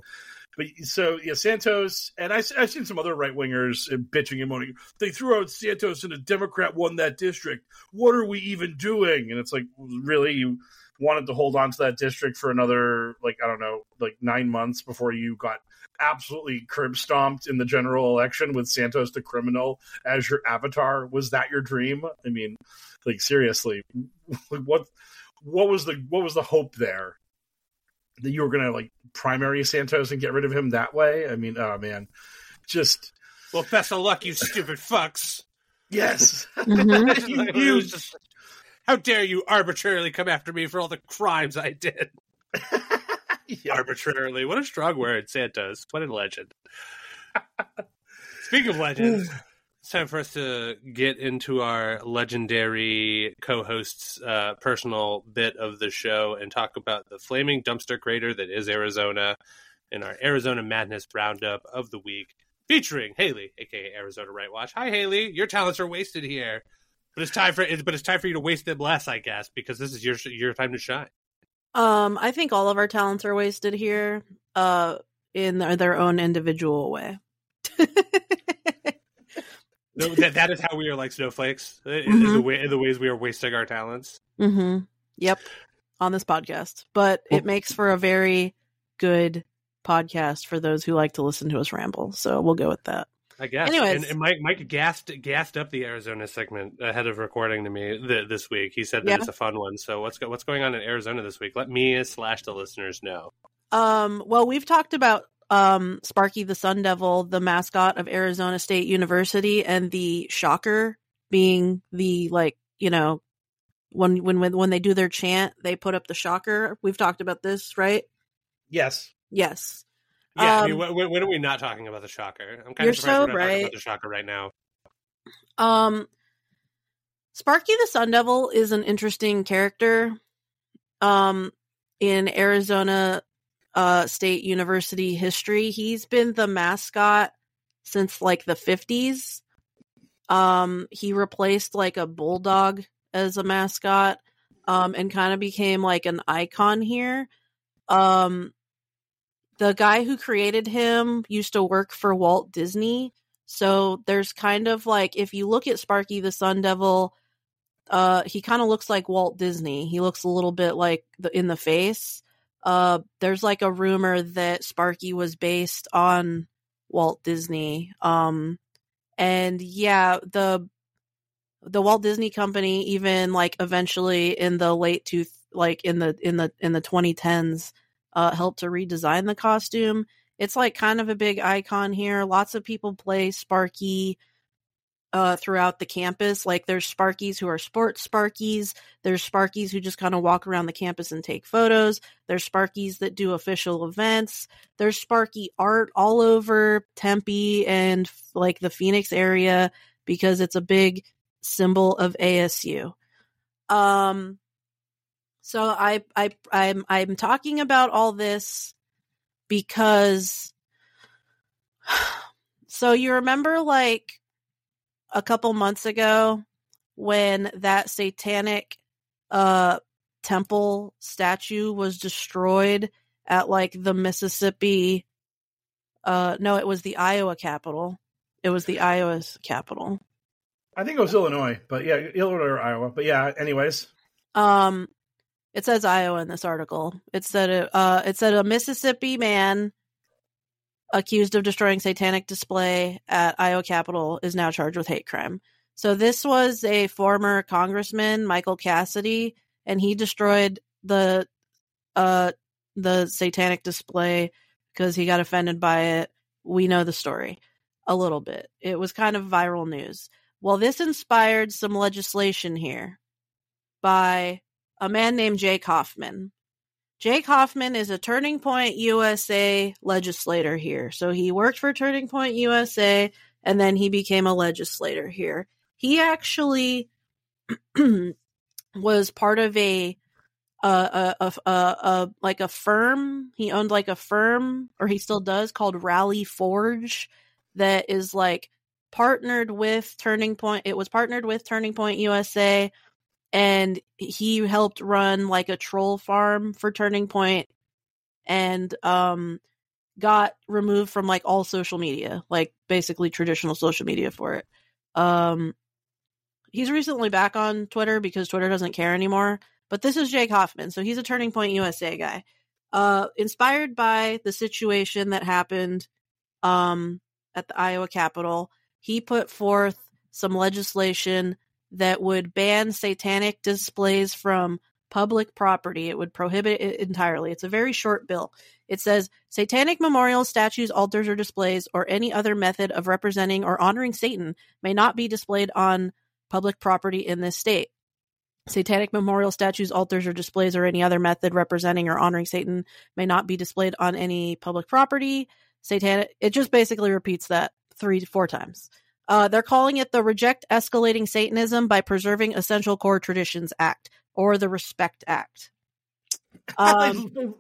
Speaker 2: But so yeah, Santos and I, I've seen some other right wingers uh, bitching and moaning. They threw out Santos and a Democrat won that district. What are we even doing? And it's like, really, you wanted to hold on to that district for another like I don't know, like nine months before you got absolutely curb stomped in the general election with Santos the criminal as your avatar. Was that your dream? I mean, like seriously, what what was the what was the hope there? That you were gonna like primary Santos and get rid of him that way? I mean, oh man, just
Speaker 4: Well, best of luck, you stupid fucks.
Speaker 2: yes,
Speaker 3: Mhm.
Speaker 2: you,
Speaker 4: It
Speaker 2: you
Speaker 4: just- how dare you arbitrarily come after me for all the crimes I did?
Speaker 2: yeah.
Speaker 4: Arbitrarily. What a strong word, Santos. What a legend. Speaking of legends, It's time for us to get into our legendary co-host's uh, personal bit of the show and talk about the flaming dumpster crater that is Arizona in our Arizona Madness Roundup of the week, featuring Haley, aka Arizona Right Watch. Hi, Haley. Your talents are wasted here, but it's time for but it's time for you to waste them less, I guess, because this is your your time to shine.
Speaker 3: Um, I think all of our talents are wasted here, uh, in their, their own individual way.
Speaker 4: No, that, that is how we are like snowflakes in, in the way the ways we are wasting our talents.
Speaker 3: Mm-hmm. Yep. On this podcast. But it makes for a very good podcast for those who like to listen to us ramble. So we'll go with that.
Speaker 4: I guess.
Speaker 3: Anyways.
Speaker 4: and, and Mike Mike gassed gassed up the Arizona segment ahead of recording to me th- this week. He said that
Speaker 3: Yeah.
Speaker 4: it's a fun one. So what's go- what's going on in Arizona this week? Let me slash the listeners know.
Speaker 3: Um, well, we've talked about um Sparky the Sun Devil, the mascot of Arizona State University, and the shocker being the like, you know, when when when they do their chant, they put up the shocker. We've talked about this, right?
Speaker 2: Yes.
Speaker 3: Yes.
Speaker 4: Yeah, I mean,
Speaker 3: Um,
Speaker 4: when, when are we not talking about the shocker? I'm kind
Speaker 3: You're
Speaker 4: of surprised
Speaker 3: so
Speaker 4: we're not
Speaker 3: right.
Speaker 4: about the shocker right now.
Speaker 3: Um, Sparky the Sun Devil is an interesting character. Um, in Arizona uh, State University history, he's been the mascot since like the fifties. Um, he replaced like a bulldog as a mascot, um, and kind of became like an icon here. Um, the guy who created him used to work for Walt Disney. So there's kind of like if you look at Sparky the Sun Devil, uh, he kind of looks like Walt Disney. He looks a little bit like the in the face. Uh, there's like a rumor that Sparky was based on Walt Disney. Um, and yeah, the the Walt Disney Company even like eventually in the late two like in the in the in the 2010s uh helped to redesign the costume it's like kind of a big icon here. Lots of people play Sparky uh throughout the campus. Like there's Sparkies who are sports Sparkies. There's Sparkies who just kind of walk around the campus and take photos. There's Sparkies that do official events. There's Sparky art all over Tempe and like the Phoenix area because it's a big symbol of ASU. Um so I I I'm I'm talking about all this because so you remember like a couple months ago when that satanic uh temple statue was destroyed at like the Mississippi uh no it was the Iowa capital it was the Iowa's capital
Speaker 2: I think it was Illinois, but yeah, Illinois or Iowa. But yeah, anyways.
Speaker 3: Um, it says Iowa in this article. It said uh, it said a Mississippi man accused of destroying satanic display at Iowa Capitol is now charged with hate crime. So this was a former congressman, Michael Cassidy, and he destroyed the uh the satanic display because he got offended by it. We know the story a little bit. It was kind of viral news. Well, this inspired some legislation here by a man named Jake Hoffman. Jake Hoffman is a Turning Point USA legislator here. So he worked for Turning Point USA and then he became a legislator here. He actually was part of a a, a, a, a like a firm. He owned like a firm, or he still does, called Rally Forge, that is like partnered with Turning Point. It was partnered with Turning Point USA, and he helped run like a troll farm for Turning Point, and um got removed from like all social media, like basically traditional social media for it. Um he's recently back on Twitter because Twitter doesn't care anymore. But this is Jake Hoffman, so he's a Turning Point USA guy. Uh inspired by the situation that happened um at the Iowa Capitol, he put forth some legislation that would ban satanic displays from public property. It would prohibit it entirely. It's a very short bill. It says satanic memorials, statues, altars, or displays, or any other method of representing or honoring Satan may not be displayed on public property in this state. Satanic memorial statues, altars, or displays, or any other method representing or honoring Satan may not be displayed on any public property. Satanic. It just basically repeats that three to four times. Uh, they're calling it the Reject Escalating Satanism by Preserving Essential Core Traditions Act or the Respect Act. Um,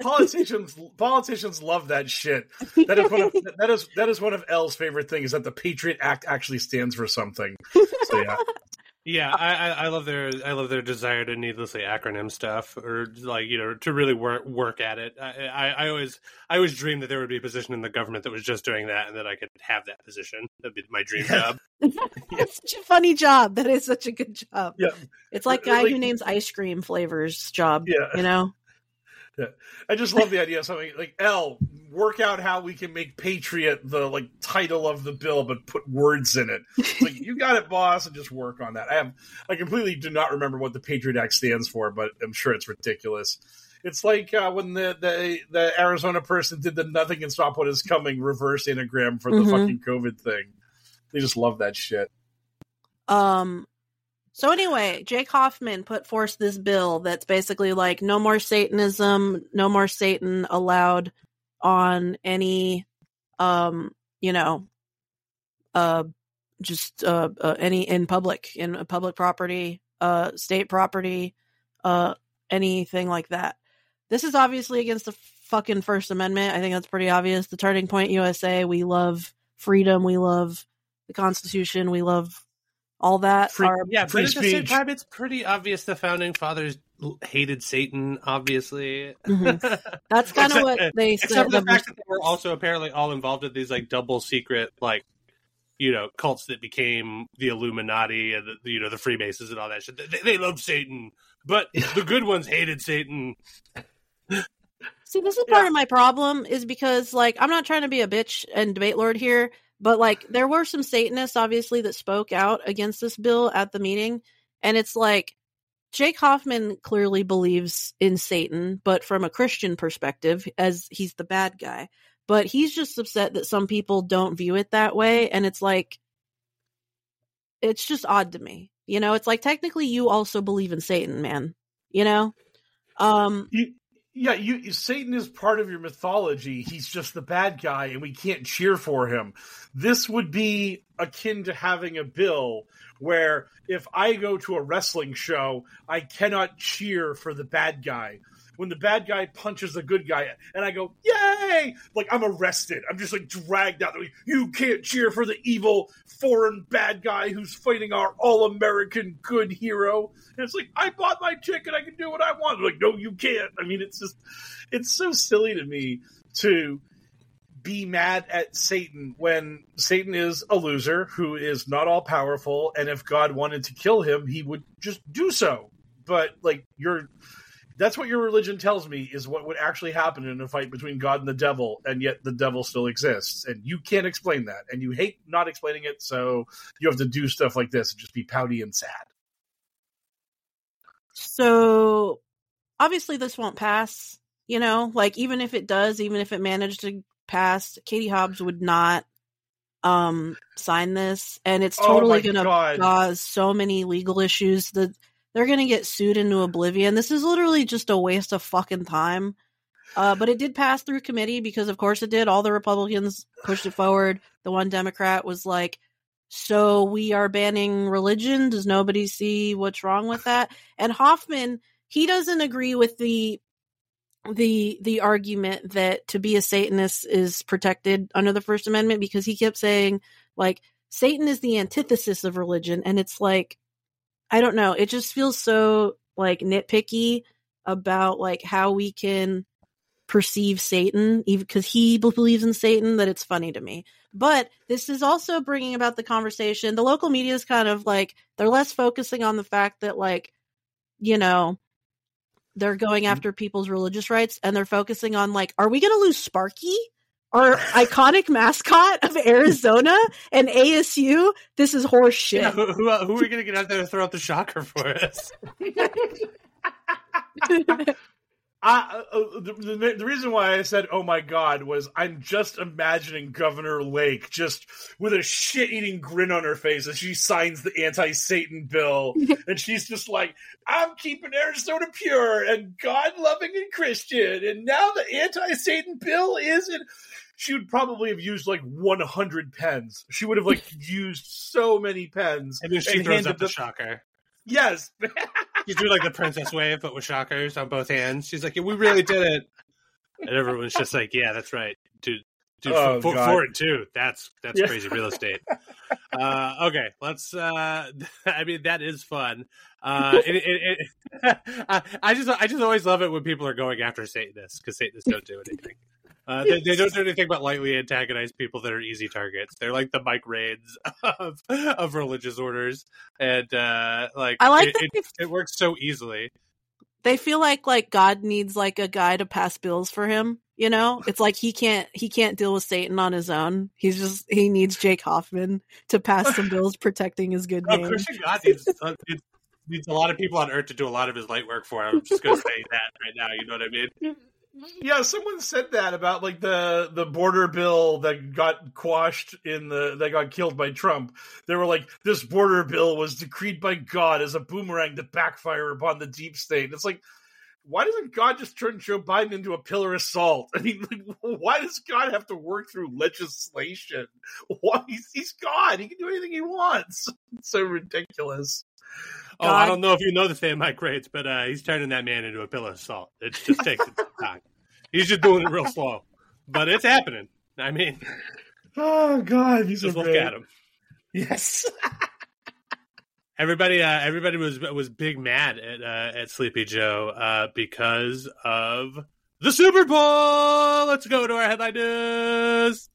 Speaker 2: politicians politicians love that shit. That is one of that is that is one of L's favorite things is that the Patriot Act actually stands for something. So yeah.
Speaker 4: Yeah, uh, I, I, I love their I love their desire to needlessly acronym stuff or like you know to really work work at it. I, I, I always I always dreamed that there would be a position in the government that was just doing that and that I could have that position. That'd be my dream job.
Speaker 3: it's such a funny job. That is such a good job.
Speaker 2: Yeah.
Speaker 3: It's like uh, guy
Speaker 2: Like-
Speaker 3: who names ice cream flavors job.
Speaker 2: Yeah.
Speaker 3: You know?
Speaker 2: I just love the idea of something like L. Work out how we can make Patriot the like title of the bill, but put words in it. It's like you got it, boss, and just work on that. I have I completely do not remember what the Patriot Act stands for, but I'm sure it's ridiculous. It's like uh, when the, the the Arizona person did the "Nothing Can Stop What Is Coming" reverse anagram for the
Speaker 3: Mhm.
Speaker 2: fucking COVID thing. They just love that shit.
Speaker 3: Um so anyway, Jake Hoffman put forth this bill that's basically like no more Satanism, no more Satan allowed on any um, you know, uh just uh, uh any in public in a public property, uh state property, uh anything like that. This is obviously against the fucking First Amendment. I think that's pretty obvious. The Turning Point USA, we love freedom, we love the Constitution, we love all that.
Speaker 2: Free-
Speaker 3: Our-
Speaker 4: Yeah,
Speaker 2: Free
Speaker 4: but at the same
Speaker 2: speech.
Speaker 4: time, it's pretty obvious the founding fathers hated Satan. Obviously,
Speaker 3: Mhm. that's kind of what they
Speaker 4: except
Speaker 3: said.
Speaker 4: for the fact that they were also apparently all involved in these like double secret like you know cults that became the Illuminati and the, you know the Freemasons and all that shit. They, they loved Satan, but the good ones hated Satan.
Speaker 3: See, this is part of my problem is because like I'm not trying to be a bitch and debate lord here, but like there were some Satanists obviously that spoke out against this bill at the meeting, and it's like Jake Hoffman clearly believes in Satan, but from a Christian perspective, as he's the bad guy. But he's just upset that some people don't view it that way, and it's like it's just odd to me. You know, it's like technically you also believe in Satan, man. You know? Um
Speaker 2: yeah, you Satan is part of your mythology. He's just the bad guy, and we can't cheer for him. This would be akin to having a bill where if I go to a wrestling show, I cannot cheer for the bad guy. When the bad guy punches the good guy, and I go, "Yay!" Like I'm arrested. I'm just like dragged out. Like, you can't cheer for the evil foreign bad guy who's fighting our all-American good hero. And it's like I bought my ticket. I can do what I want. Like, no, you can't. I mean, it's just, it's so silly to me to be mad at Satan when Satan is a loser who is not all powerful, and if God wanted to kill him, he would just do so. But like you're that's what your religion tells me is what would actually happen in a fight between God and the devil, and yet the devil still exists, and you can't explain that, and you hate not explaining it, so you have to do stuff like this and just be pouty and sad.
Speaker 3: So obviously this won't pass, you know, like even if it does, even if it managed to pass, Katie Hobbs would not um sign this and it's
Speaker 2: Oh
Speaker 3: totally
Speaker 2: my
Speaker 3: going to cause so many legal issues that they're going to get sued into oblivion. This is literally just a waste of fucking time. Uh, but it did pass through committee because, of course, it did. All the Republicans pushed it forward. The one Democrat was like, "So we are banning religion? Does nobody see what's wrong with that?" And Hoffman, he doesn't agree with the the the argument that to be a Satanist is protected under the First Amendment because he kept saying like Satan is the antithesis of religion, and it's like I don't know. It just feels so like nitpicky about like how we can perceive Satan, even because he believes in Satan, that it's funny to me. But this is also bringing about the conversation. The local media is kind of like they're less focusing on the fact that like you know they're going mm-hmm. after people's religious rights and they're focusing on like are we going to lose Sparky? Our iconic mascot of Arizona and ASU, this is horse shit.
Speaker 4: Yeah, who, who, who are we going to get out there to throw out the shocker for us?
Speaker 2: I, uh, uh, the, the, the reason why I said "Oh my God" was I'm just imagining Governor Lake just with a shit-eating grin on her face as she signs the anti-Satan bill, and she's just like, "I'm keeping Arizona pure and God-loving and Christian, and now the anti-Satan bill is in." she would probably have used like 100 pens. She would have like used so many pens.
Speaker 4: And then she throws up the
Speaker 2: them-
Speaker 4: shocker.
Speaker 2: Yes.
Speaker 4: She's doing like the princess wave, but with shockers on both hands. She's like, yeah, "We really did it," and everyone's just like, "Yeah, that's right, dude." Dude,
Speaker 2: Oh,
Speaker 4: for,
Speaker 2: God.
Speaker 4: for it too. That's that's
Speaker 2: Yeah.
Speaker 4: crazy real estate. uh, okay, let's. Uh, I mean, that is fun. Uh, it, it, it, I- I just I just always love it when people are going after Satanists because Satanists don't do anything. Uh, they, they don't do anything but lightly antagonize people that are easy targets. They're like the Mike Raids of of religious orders, and uh, like
Speaker 3: I like
Speaker 4: it,
Speaker 3: that
Speaker 4: it, it works so easily.
Speaker 3: They feel like like God needs like a guy to pass bills for him. You know, it's like he can't he can't deal with Satan on his own. He's just he needs Jake Hoffman to pass some bills protecting his good
Speaker 4: No,
Speaker 3: name.
Speaker 4: Christian God needs, needs needs a lot of people on Earth to do a lot of his light work for him. I'm just going to say that right now. You know what I mean?
Speaker 2: Yeah, someone said that about like the the border bill that got quashed in the that got killed by Trump. They were like, this border bill was decreed by God as a boomerang to backfire upon the deep state. It's like, why doesn't God just turn Joe Biden into a pillar of salt? I mean, like, why does God have to work through legislation? Why he's, he's God? He can do anything he wants. It's so ridiculous.
Speaker 4: Oh, I don't know if you know the same Mike Rates, but uh, he's turning that man into a pillar of salt. It just takes its time. He's just doing it real slow, but it's happening. I mean,
Speaker 2: Oh God, he's
Speaker 4: just
Speaker 2: so
Speaker 4: look
Speaker 2: great.
Speaker 4: at him.
Speaker 2: Yes.
Speaker 4: Everybody, uh, everybody was was big mad at uh, at Sleepy Joe uh, because of the Super Bowl. Let's go to our headline news.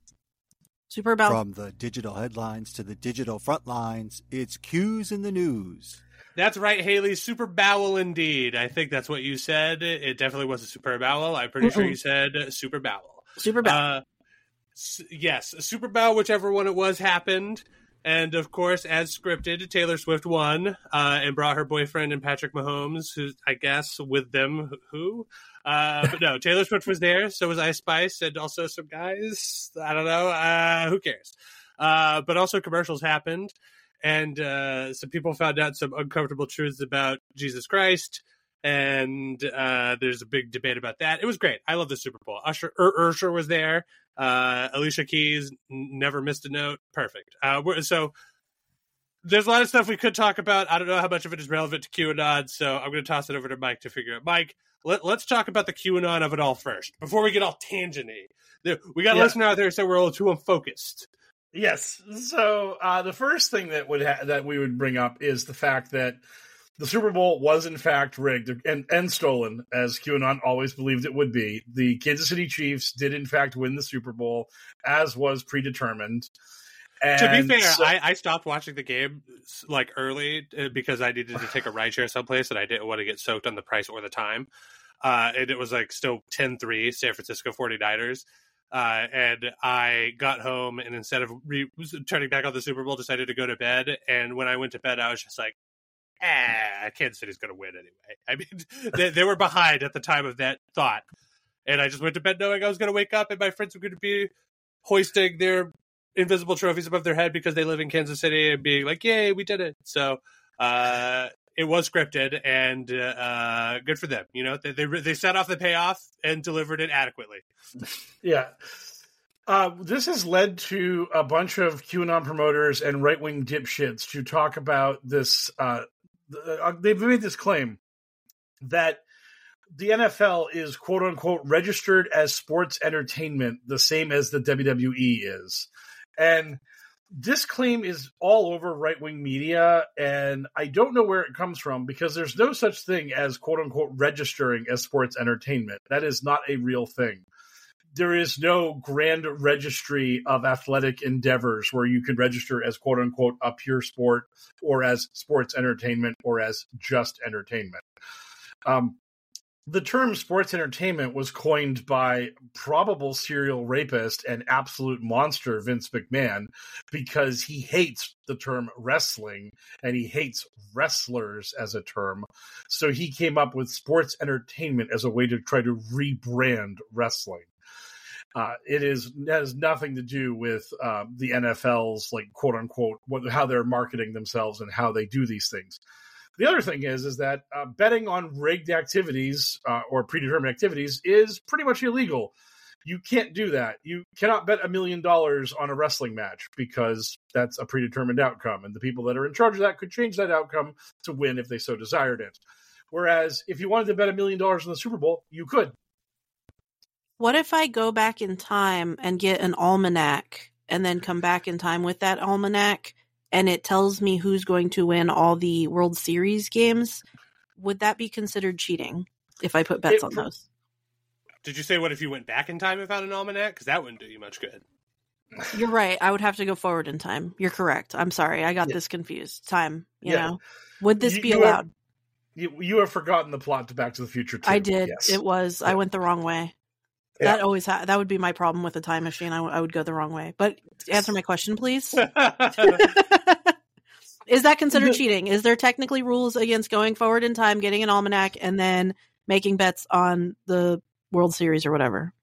Speaker 3: Super Bowl.
Speaker 1: From the digital headlines to the digital front lines, it's Q's in the news.
Speaker 4: That's right, Haley. Super bowel indeed. I think that's what you said. It definitely was a super bowel. I'm pretty sure you said super bowel.
Speaker 3: Super Bowl.
Speaker 4: Uh, s- yes, Super Bowl, whichever one it was, happened. And of course, as scripted, Taylor Swift won uh, and brought her boyfriend and Patrick Mahomes, who I guess with them, who? Uh, but no, Taylor Swift was there. So was Ice Spice and also some guys. I don't know. Uh, who cares? Uh, but also commercials happened. And uh, some people found out some uncomfortable truths about Jesus Christ. And uh, there's a big debate about that. It was great. I love the Super Bowl. Usher, Ur- was there. Uh, Alicia Keys never missed a note. Perfect. Uh, so there's a lot of stuff we could talk about. I don't know how much of it is relevant to QAnon, so I'm going to toss it over to Mike to figure out. Mike, let, us talk about the QAnon of it all first before we get all tangenty. We got a
Speaker 2: Yeah.
Speaker 4: listener out there who said we're a little too unfocused.
Speaker 2: Yes. So uh, the first thing that would ha- that we would bring up is the fact that the Super Bowl was in fact rigged and, and stolen, as QAnon always believed it would be. The Kansas City Chiefs did in fact win the Super Bowl, as was predetermined. And
Speaker 4: to be fair,
Speaker 2: so-
Speaker 4: I, I stopped watching the game like early uh, because I needed to take a ride share someplace and I didn't want to get soaked on the price or the time. Uh, and it was like still 10 3 San Francisco 49ers. Uh, and I got home and instead of re- turning back on the Super Bowl, decided to go to bed. And when I went to bed, I was just like, ah, Kansas City's going to win anyway. I mean, they, they were behind at the time of that thought. And I just went to bed knowing I was going to wake up and my friends were going to be hoisting their invisible trophies above their head because they live in Kansas City and being like, "Yay, we did it!" So uh, it was scripted and uh, good for them. You know, they, they they set off the payoff and delivered it adequately.
Speaker 2: Yeah. Uh, this has led to a bunch of QAnon promoters and right wing dipshits to talk about this. Uh, th- uh, they've made this claim that the NFL is quote unquote registered as sports entertainment, the same as the WWE is. And this claim is all over right wing media, and I don't know where it comes from because there's no such thing as quote unquote registering as sports entertainment. That is not a real thing there is no grand registry of athletic endeavors where you can register as quote unquote a pure sport or as sports entertainment or as just entertainment. Um, the term sports entertainment was coined by probable serial rapist and absolute monster Vince McMahon because he hates the term wrestling and he hates wrestlers as a term. So he came up with sports entertainment as a way to try to rebrand wrestling. Uh, it is has nothing to do with uh, the NFL's like quote unquote what, how they're marketing themselves and how they do these things. The other thing is is that uh, betting on rigged activities uh, or predetermined activities is pretty much illegal. You can't do that. You cannot bet a million dollars on a wrestling match because that's a predetermined outcome, and the people that are in charge of that could change that outcome to win if they so desired it. Whereas if you wanted to bet a million dollars on the Super Bowl, you could.
Speaker 3: What if I go back in time and get an almanac and then come back in time with that almanac and it tells me who's going to win all the World Series games? Would that be considered cheating if I put bets
Speaker 2: It-
Speaker 3: on those?
Speaker 4: Did you say what if you went back in time and found an almanac? Because that wouldn't do you much good.
Speaker 3: You're right. I would have to go forward in time. You're correct. I'm sorry. I got
Speaker 2: Yeah.
Speaker 3: this confused. Time, you
Speaker 2: Yeah.
Speaker 3: know. Would this
Speaker 2: You-
Speaker 3: be
Speaker 2: you have-
Speaker 3: allowed?
Speaker 2: You, you have forgotten the plot to Back to the Future. Too.
Speaker 3: I did.
Speaker 2: Yes.
Speaker 3: It was. I went the wrong way.
Speaker 2: Yeah.
Speaker 3: That always ha- that would be my problem with a time machine. I, w- I would go the wrong way. But answer my question, please. Is that considered cheating? Is there technically rules against going forward in time, getting an almanac, and then making bets on the World Series or whatever?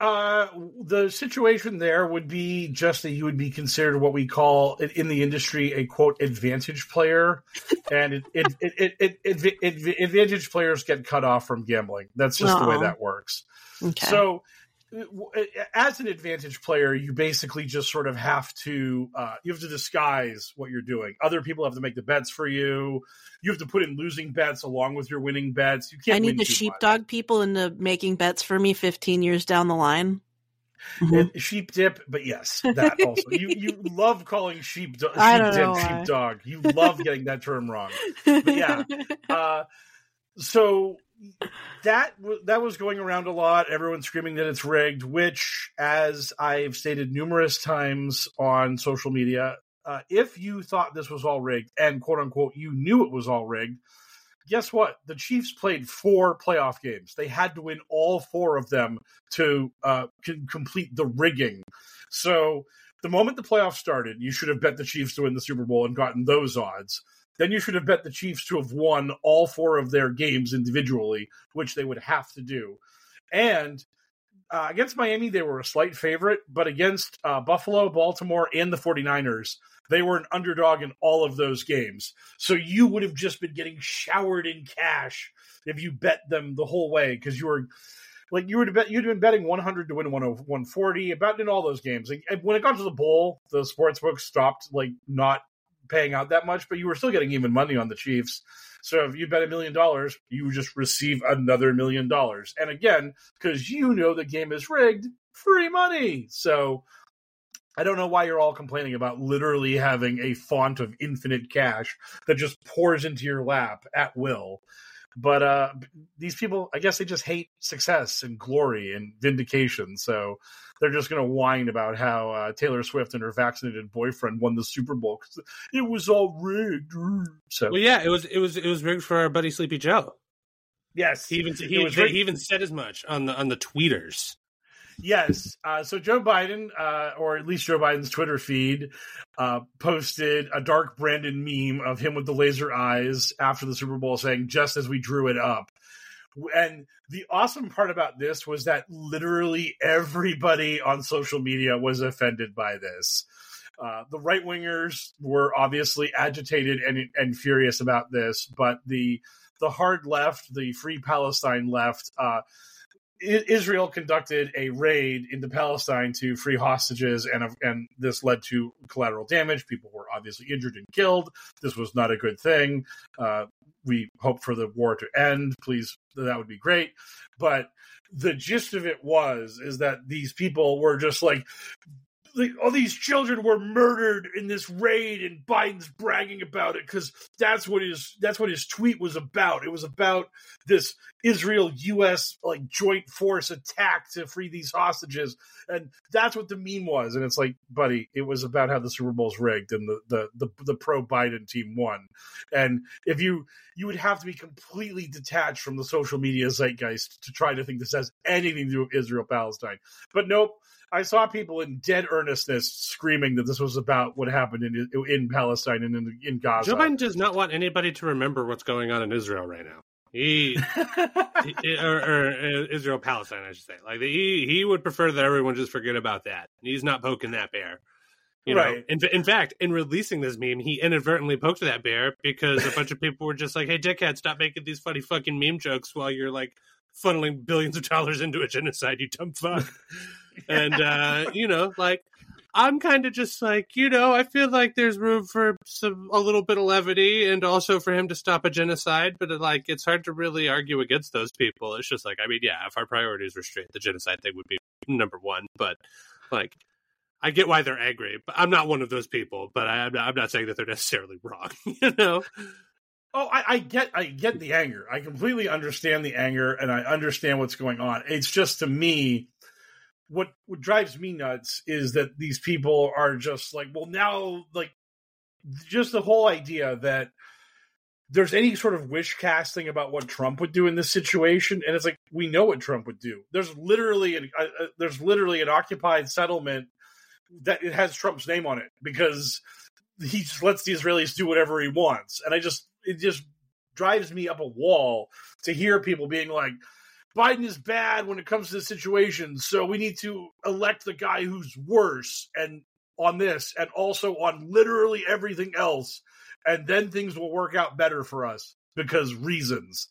Speaker 2: Uh, the situation there would be just that you would be considered what we call in- the industry a quote advantage player, and it, it, it, it, it, it, it- advantage players get cut off from gambling. That's just the way that works.
Speaker 3: Okay.
Speaker 2: So, uh, as an advantage player, you basically just sort of have to uh, you have to disguise what you're doing. Other people have to make the bets for you. You have to put in losing bets along with your winning bets. You can't.
Speaker 3: I need the
Speaker 2: too much.
Speaker 3: sheepdog people into making bets for me 15 years down the line. Mhm.
Speaker 2: Sheep dip, but yes, that also. you you love calling sheep do- sheep
Speaker 3: I don't
Speaker 2: dip
Speaker 3: know why.
Speaker 2: sheepdog. You love getting that term wrong. But yeah. Uh, so that that was going around a lot. Everyone screaming that it's rigged, which, as I've stated numerous times on social media, uh, if you thought this was all rigged and quote unquote you knew it was all rigged, guess what? The Chiefs played four playoff games. They had to win all four of them to uh, complete the rigging. So the moment the playoffs started, you should have bet the Chiefs to win the Super Bowl and gotten those odds. Then you should have bet the Chiefs to have won all four of their games individually, which they would have to do. And uh, against Miami, they were a slight favorite, but against uh, Buffalo, Baltimore, and the 49ers, they were an underdog in all of those games. So you would have just been getting showered in cash if you bet them the whole way because you were like you would bet you'd been betting 100 to win 100 140 about in all those games. Like, when it got to the bowl, the sports books stopped like not paying out that much, but you were still getting even money on the Chiefs. So if you bet a million dollars, you just receive another million dollars. And again, because you know the game is rigged, free money. So I don't know why you're all complaining about literally having a font of infinite cash that just pours into your lap at will. But uh, these people, I guess they just hate success and glory and vindication. So they're just going to whine about how uh, Taylor Swift and her vaccinated boyfriend won the Super Bowl because it was all rigged. So
Speaker 4: well, yeah, it was it was it was rigged for our buddy Sleepy Joe.
Speaker 2: yes,
Speaker 4: He even he,
Speaker 2: was
Speaker 4: he even said as much on the on the tweeters.
Speaker 2: Yes. Uh, so Joe Biden, uh, or at least Joe Biden's Twitter feed, uh, posted a dark Brandon meme of him with the laser eyes after the Super Bowl saying, just as we drew it up. And the awesome part about this was that literally everybody on social media was offended by this. Uh, the right wingers were obviously agitated and, and furious about this, but the the hard left, the free Palestine left, uh, Israel conducted a raid into Palestine to free hostages, and and this led to collateral damage. People were obviously injured and killed. This was not a good thing. Uh, we hope for the war to end. Please, that would be great. But the gist of it was is that these people were just like. Like, All these children were murdered in this raid, and Biden's bragging about it because that's what his that's what his tweet was about. It was about this Israel U.S. like joint force attack to free these hostages, and that's what the meme was. And it's like, buddy, it was about how the Super Bowl's rigged and the the the, the pro Biden team won. And if you you would have to be completely detached from the social media zeitgeist to try to think this has anything to do with Israel Palestine. But nope. I saw people in dead earnestness screaming that this was about what happened in in Palestine and in, in Gaza.
Speaker 4: Joe Biden does not want anybody to remember what's going on in Israel right now. He, he- or, or uh, Israel Palestine, I should say. Like he he would prefer that everyone just forget about that. He's not poking that bear. You know,
Speaker 2: Right.
Speaker 4: in, in fact, in releasing this meme, he inadvertently poked that bear because a bunch of people were just like, "Hey, dickhead, stop making these funny fucking meme jokes while you're like funneling billions of dollars into a genocide, you dumb fuck." and uh, you know, like I'm kind of just like, you know, I feel like there's room for some a little bit of levity and also for him to stop a genocide, but like it's hard to really argue against those people. It's just like, I mean, yeah, if our priorities were straight, the genocide thing would be number one, but like. I get why they're angry, but I'm not one of those people. But I, I'm, not, not saying that they're necessarily wrong. You know,
Speaker 2: Oh, I, I get, I get the anger. I completely understand the anger, and I understand what's going on. It's just to me, what what drives me nuts is that these people are just like, well, now, like, just the whole idea that there's any sort of wish casting about what Trump would do in this situation, and it's like we know what Trump would do. There's literally, an, uh, uh, there's literally an occupied settlement that it has Trump's name on it because he just lets the Israelis do whatever he wants. And I just it just drives me up a wall to hear people being like, Biden is bad when it comes to this situation, so we need to elect the guy who's worse and on this and also on literally everything else, and then things will work out better for us because reasons.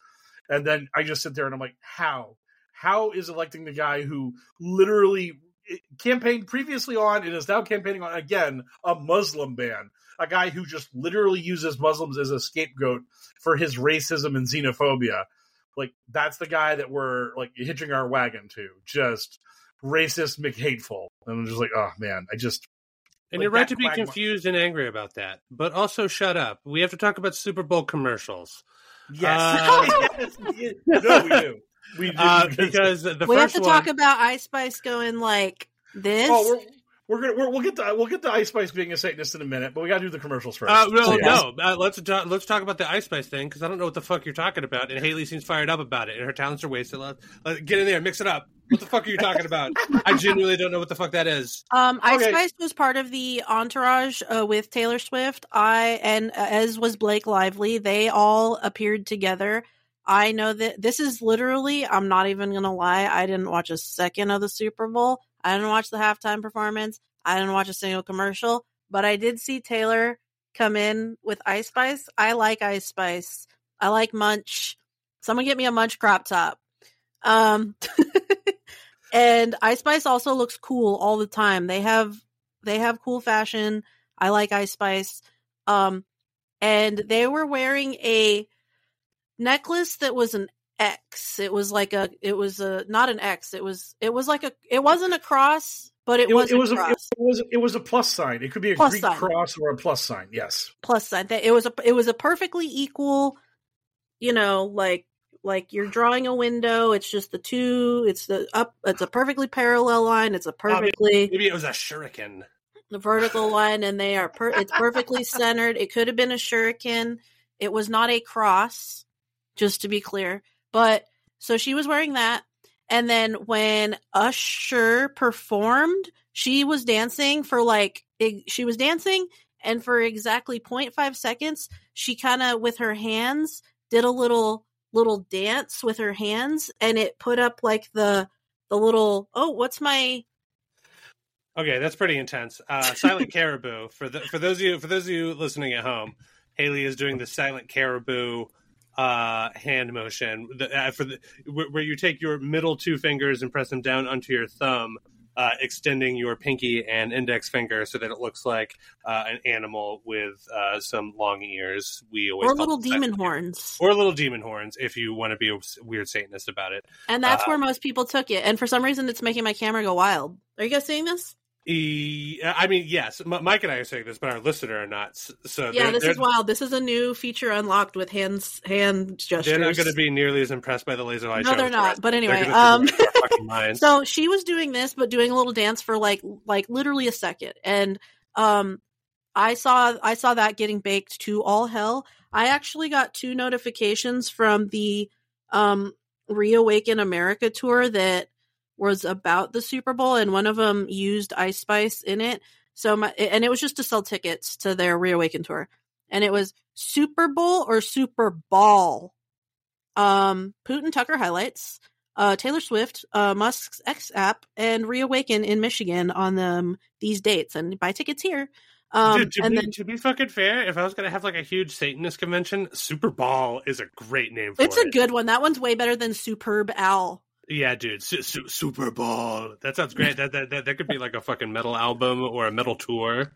Speaker 2: And then I just sit there and I'm like, how? How is electing the guy who literally eh, campaigned previously on and is now campaigning on again a Muslim ban. A guy who just literally uses Muslims as a scapegoat for his racism and xenophobia. Like that's the guy that we're like hitching our wagon to. Just racist McHateful. And I'm just like, oh man, I just
Speaker 4: and
Speaker 2: Like
Speaker 4: you're right to be
Speaker 2: quagmire-
Speaker 4: confused and angry about that, but also shut up. We have to talk about Super Bowl commercials.
Speaker 2: yes. Yes, we- no, we do. We do
Speaker 4: Uh, because the
Speaker 3: we have to
Speaker 4: one,
Speaker 3: talk about Ice Spice going like this.
Speaker 2: oh, we're we're gonna we're, we'll get to we'll get to Ice Spice being a Satanist in a minute, but we got to do the commercials first.
Speaker 4: Uh, no,
Speaker 2: So, yes.
Speaker 4: no. Uh, let's talk, let's talk about the Ice Spice thing because I don't know what the fuck you're talking about, and Haley seems fired up about it, and her talents are wasted. Let, let- get in there, mix it up. What the fuck are you talking about? I genuinely don't know what the fuck that is.
Speaker 3: Um, Ice
Speaker 2: Okay.
Speaker 3: Spice was part of the entourage uh, with Taylor Swift. I and uh, as was Blake Lively. They all appeared together. I know that this is literally. I'm not even gonna lie. I didn't watch a second of the Super Bowl. I didn't watch the halftime performance. I didn't watch a single commercial. But I did see Taylor come in with Ice Spice. I like Ice Spice. I like Munch. Someone get me a Munch crop top. Um, and Ice Spice also looks cool all the time. They have they have cool fashion. I like Ice Spice. Um, and they were wearing a necklace that was an X. It was like a it was a not an X. It was it was like a it wasn't a cross, but it,
Speaker 2: It, was it was
Speaker 3: a
Speaker 2: it was it was a plus sign. It could be a
Speaker 3: Plus
Speaker 2: Greek
Speaker 3: sign.
Speaker 2: cross or a plus sign. Yes.
Speaker 3: plus sign. That it was a it was a perfectly equal, you know, like like you're drawing a window. It's just the two. It's the up. It's a perfectly parallel line. It's a perfectly
Speaker 4: Maybe it was a shuriken.
Speaker 3: the vertical line, and they are per. It's perfectly centered. It could have been a shuriken. It was not a cross, just to be clear. But so she was wearing that, and then when Usher performed, she was dancing for like she was dancing, and for exactly 0.5 seconds, she kind of with her hands did a little little dance with her hands, and it put up like the the little oh what's my
Speaker 4: Okay, that's pretty intense. Uh, silent caribou for the, for those of you for those of you listening at home, Haley is doing the silent caribou uh, hand motion the, uh, for the where, where you take your middle two fingers and press them down onto your thumb, uh, extending your pinky and index finger so that it looks like uh, an animal with uh, some long ears. We always
Speaker 3: or little demon horns.
Speaker 4: or little demon horns if you want to be a weird Satanist about it.
Speaker 3: And that's
Speaker 4: Uh,
Speaker 3: where most people took it. And for some reason, it's making my camera go wild. Are you guys seeing this?
Speaker 4: E, I mean, yes, Mike and I are saying this, but our listener are not. So
Speaker 3: yeah,
Speaker 4: they're-
Speaker 3: this
Speaker 4: they're-
Speaker 3: is wild. This is a new feature unlocked with hands hand gestures.
Speaker 4: They're not going to be nearly as impressed by the laser light
Speaker 3: No, they're
Speaker 4: the
Speaker 3: not. But anyway, um,
Speaker 4: figure it out in their fucking minds.
Speaker 3: So she was doing this, but doing a little dance for like like literally a second, and um, I saw I saw that getting baked to all hell. I actually got two notifications from the um Reawaken America tour that was about the Super Bowl, and one of them used Ice Spice in it. So my and it was just to sell tickets to their Reawaken tour, and it was Super Bowl or Super Ball. Um, Putin Tucker highlights. uh, Taylor Swift, uh, Musk's X app, and Reawaken in Michigan on them these dates. And buy tickets here. Um,
Speaker 4: Dude, to,
Speaker 3: and
Speaker 4: be,
Speaker 3: then
Speaker 4: to be fucking fair, if I was gonna have like a huge Satanist convention, Super Ball is a great name for
Speaker 3: it's
Speaker 4: it.
Speaker 3: a good one. That one's way better than Superb Owl.
Speaker 4: Yeah, dude, su- su- Super Ball. That sounds great. that, that that that could be like a fucking metal album or a metal tour.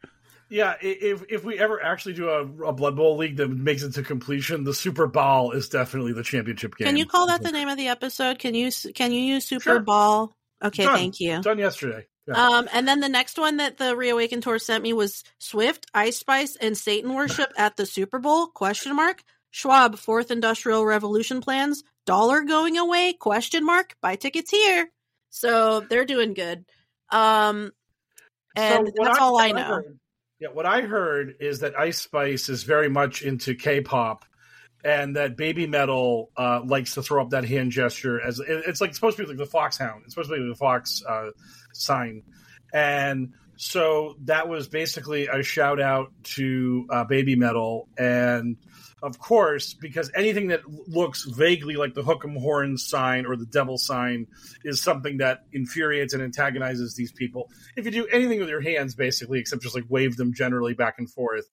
Speaker 2: Yeah, if if we ever actually do a, a Blood Bowl league that makes it to completion, the Super Bowl is definitely the championship game.
Speaker 3: Can you call that the name of the episode? Can you can you use Super
Speaker 2: Sure.
Speaker 3: Ball? Okay,
Speaker 2: Done.
Speaker 3: thank you.
Speaker 2: Done yesterday. Yeah.
Speaker 3: Um, and then the next one that the Reawaken tour sent me was Swift, Ice Spice, and Satan worship at the Super Bowl? Question mark. Schwab, Fourth Industrial Revolution plans. Dollar going away? Question mark. Buy tickets here. So they're doing good. Um, and
Speaker 2: So
Speaker 3: that's all I know.
Speaker 2: heard- yeah, what I heard is that Ice Spice is very much into K-pop, and that Baby Metal uh, likes to throw up that hand gesture as it- it's like it's supposed to be like the foxhound. It's supposed to be the fox uh, sign, and so that was basically a shout out to uh, Baby Metal, and of course, because anything that looks vaguely like the hook 'em horn sign or the devil sign is something that infuriates and antagonizes these people. If you do anything with your hands, basically, except just like wave them generally back and forth,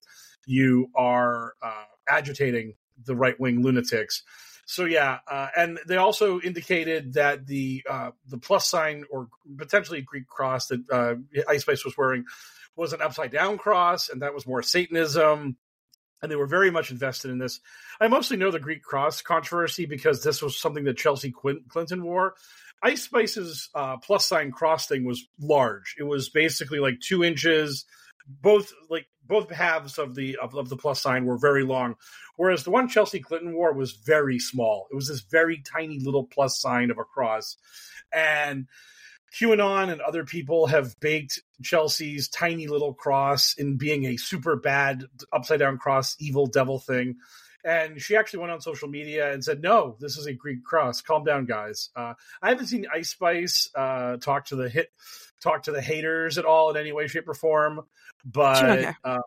Speaker 2: you are uh, agitating the right wing lunatics. So yeah, uh, and they also indicated that the uh, the plus sign or potentially Greek cross that uh, Ice Spice was wearing was an upside down cross, and that was more Satanism. And they were very much invested in this. I mostly know the Greek cross controversy because this was something that Chelsea Clinton wore. Ice Spice's uh, plus sign cross thing was large. It was basically like two inches. Both like both halves of the of, of the plus sign were very long, whereas the one Chelsea Clinton wore was very small. It was this very tiny little plus sign of a cross, and QAnon and other people have baked Chelsea's tiny little cross in being a super bad upside down cross, evil devil thing. And she actually went on social media and said, "No, this is a Greek cross. Calm down, guys. Uh, I haven't seen Ice Spice uh, talk to the hit, talk to the haters at all in any way, shape, or form. But uh,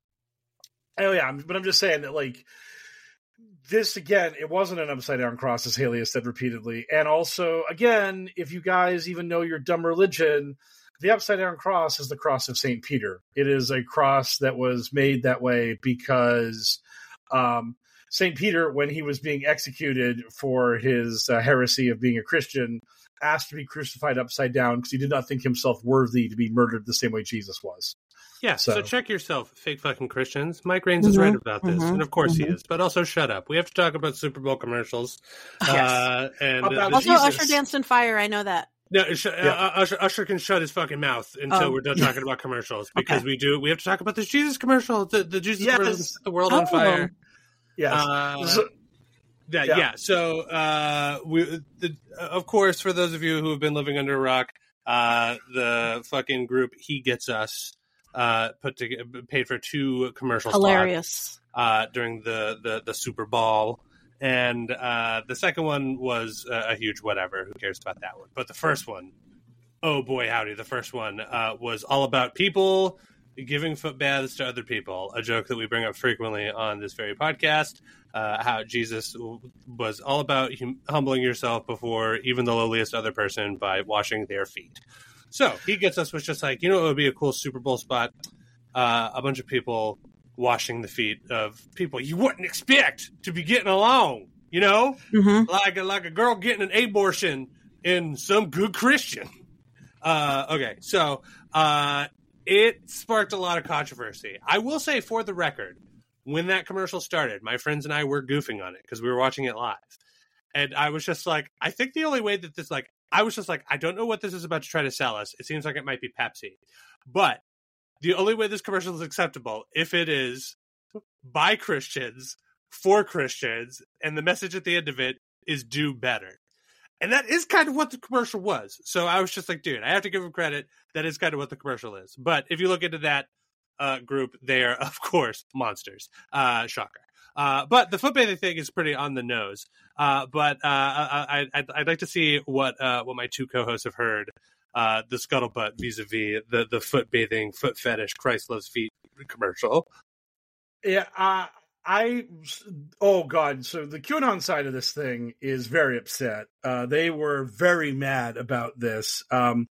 Speaker 2: oh yeah, I'm- but I'm just saying that like this again, it wasn't an upside down cross, as Haley has said repeatedly. And also, again, if you guys even know your dumb religion, the upside down cross is the cross of St. Peter. It is a cross that was made that way because um, St. Peter, when he was being executed for his uh, heresy of being a Christian, asked to be crucified upside down because he did not think himself worthy to be murdered the same way Jesus was.
Speaker 4: Yeah, so,
Speaker 2: So-
Speaker 4: check yourself, fake fucking Christians. Mike Raines is right about this,
Speaker 3: mhm,
Speaker 4: and of course he
Speaker 3: mhm.
Speaker 4: is. But also, shut up. We have to talk about Super Bowl commercials.
Speaker 2: Yes.
Speaker 4: Uh, and
Speaker 2: About
Speaker 4: the-
Speaker 3: Also,
Speaker 2: Jesus.
Speaker 3: Usher danced in fire. I know that.
Speaker 4: no, sh- uh,
Speaker 2: Yeah.
Speaker 4: Usher, Usher can shut his fucking mouth until
Speaker 3: Oh.
Speaker 4: we're done talking about commercials because
Speaker 3: Okay.
Speaker 4: we do. We have to talk about this Jesus commercial. The, the Jesus
Speaker 2: Yes.
Speaker 4: commercial that set the world on
Speaker 3: Oh.
Speaker 4: fire.
Speaker 2: Yes.
Speaker 4: Uh,
Speaker 2: So-
Speaker 4: Yeah, yeah.
Speaker 2: Yeah.
Speaker 4: So, uh, we, the, of course, for those of you who have been living under a rock, uh, the fucking group He Gets Us uh, put to paid for two commercial spots
Speaker 3: Hilarious.
Speaker 4: uh, during the, the the Super Bowl, and uh, the second one was a, a huge whatever. Who cares about that one? But the first one, oh boy, howdy! The first one uh, was all about people giving foot baths to other people. A joke that we bring up frequently on this very podcast. Uh, how Jesus was all about hum- humbling yourself before even the lowliest other person by washing their feet. So he gets us was just like, you know, it would be a cool Super Bowl spot. Uh, a bunch of people washing the feet of people you wouldn't expect to be getting along. You know,
Speaker 3: Mm-hmm.
Speaker 4: like a, like a girl getting an abortion in some good Christian. Uh, okay, so uh, it sparked a lot of controversy. I will say, for the record, when that commercial started, my friends and I were goofing on it because we were watching it live, and I was just like, I think the only way that this like. I was just like, I don't know what this is about to try to sell us. It seems like it might be Pepsi. But the only way this commercial is acceptable if it is by Christians for Christians, and the message at the end of it is do better. And that is kind of what the commercial was. So I was just like, dude, I have to give him credit. That is kind of what the commercial is. But if you look into that uh, group, they are, of course, monsters. Uh, shocker. Uh, but the foot bathing thing is pretty on the nose. Uh, but uh, I, I'd, I'd like to see what uh, what my two co-hosts have heard. Uh, the scuttlebutt vis-a-vis the the foot bathing, foot fetish, Christ loves feet commercial.
Speaker 2: Yeah, uh, I oh god, so the QAnon side of this thing is very upset. Uh, they were very mad about this. Um,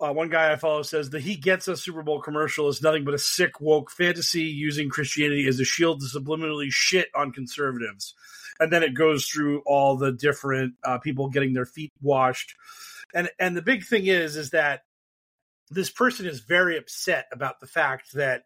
Speaker 2: uh, one guy I follow says the "He Gets a Super Bowl" commercial is nothing but a sick woke fantasy using Christianity as a shield to subliminally shit on conservatives, and then it goes through all the different uh, people getting their feet washed, and and the big thing is is that this person is very upset about the fact that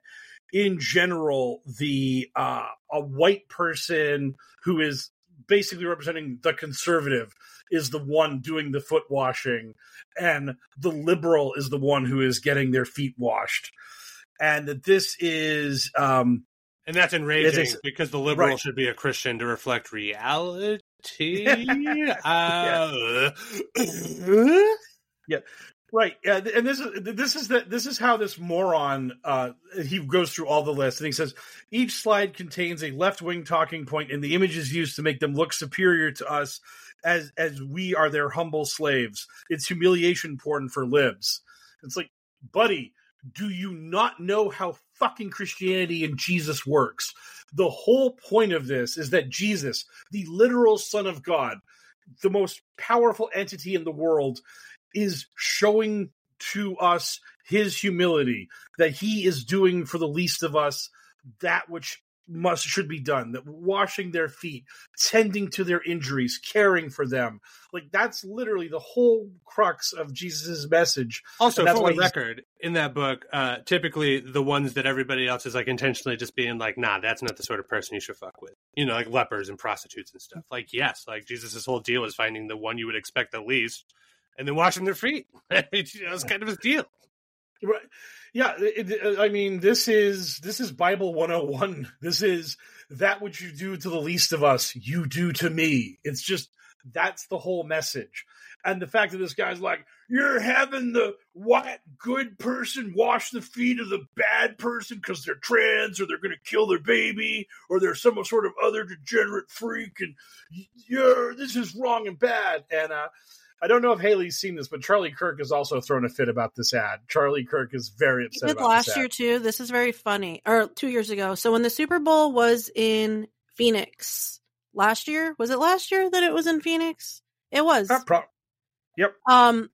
Speaker 2: in general the uh, a white person who is basically representing the conservative is the one doing the foot washing and the liberal is the one who is getting their feet washed and that this is um
Speaker 4: and that's enraging
Speaker 2: Is
Speaker 4: because the liberal
Speaker 2: right.
Speaker 4: should be a Christian to reflect reality. uh,
Speaker 2: right. Yeah and this is this is the this is how this moron uh he goes through all the lists and he says each slide contains a left-wing talking point and the images used to make them look superior to us as as we are their humble slaves. It's humiliation porn for libs. It's like buddy do you not know how fucking christianity and jesus works? The whole point of this is that jesus the literal son of god the most powerful entity in the world is showing to us his humility that he is doing for the least of us that which must should be done that washing their feet tending to their injuries caring for them like that's literally the whole crux of jesus' message
Speaker 4: Also, for the record, in that book, uh, typically the ones that everybody else is like intentionally just being like, "Nah, that's not the sort of person you should fuck with." You know, like lepers and prostitutes and stuff. Like, yes, like Jesus' whole deal is finding the one you would expect the least, and then washing their feet. it's, you know, it's kind of a deal.
Speaker 2: Right. Yeah, it, it- I mean, this is this is Bible 101. This is that which you do to the least of us, you do to me. It's just that's the whole message. And the fact that this guy's like, you're having the white good person wash the feet of the bad person because they're trans or they're going to kill their baby or they're some sort of other degenerate freak and yeah, this is wrong and bad. And uh, I don't know if Haley's seen this, but Charlie Kirk has also thrown a fit about this ad. Charlie Kirk is very upset
Speaker 3: last year too. This is very funny. Or two years ago. So when the Super Bowl was in Phoenix last year, was it last year that it was in Phoenix? It was.
Speaker 2: Pro- yep.
Speaker 3: Um,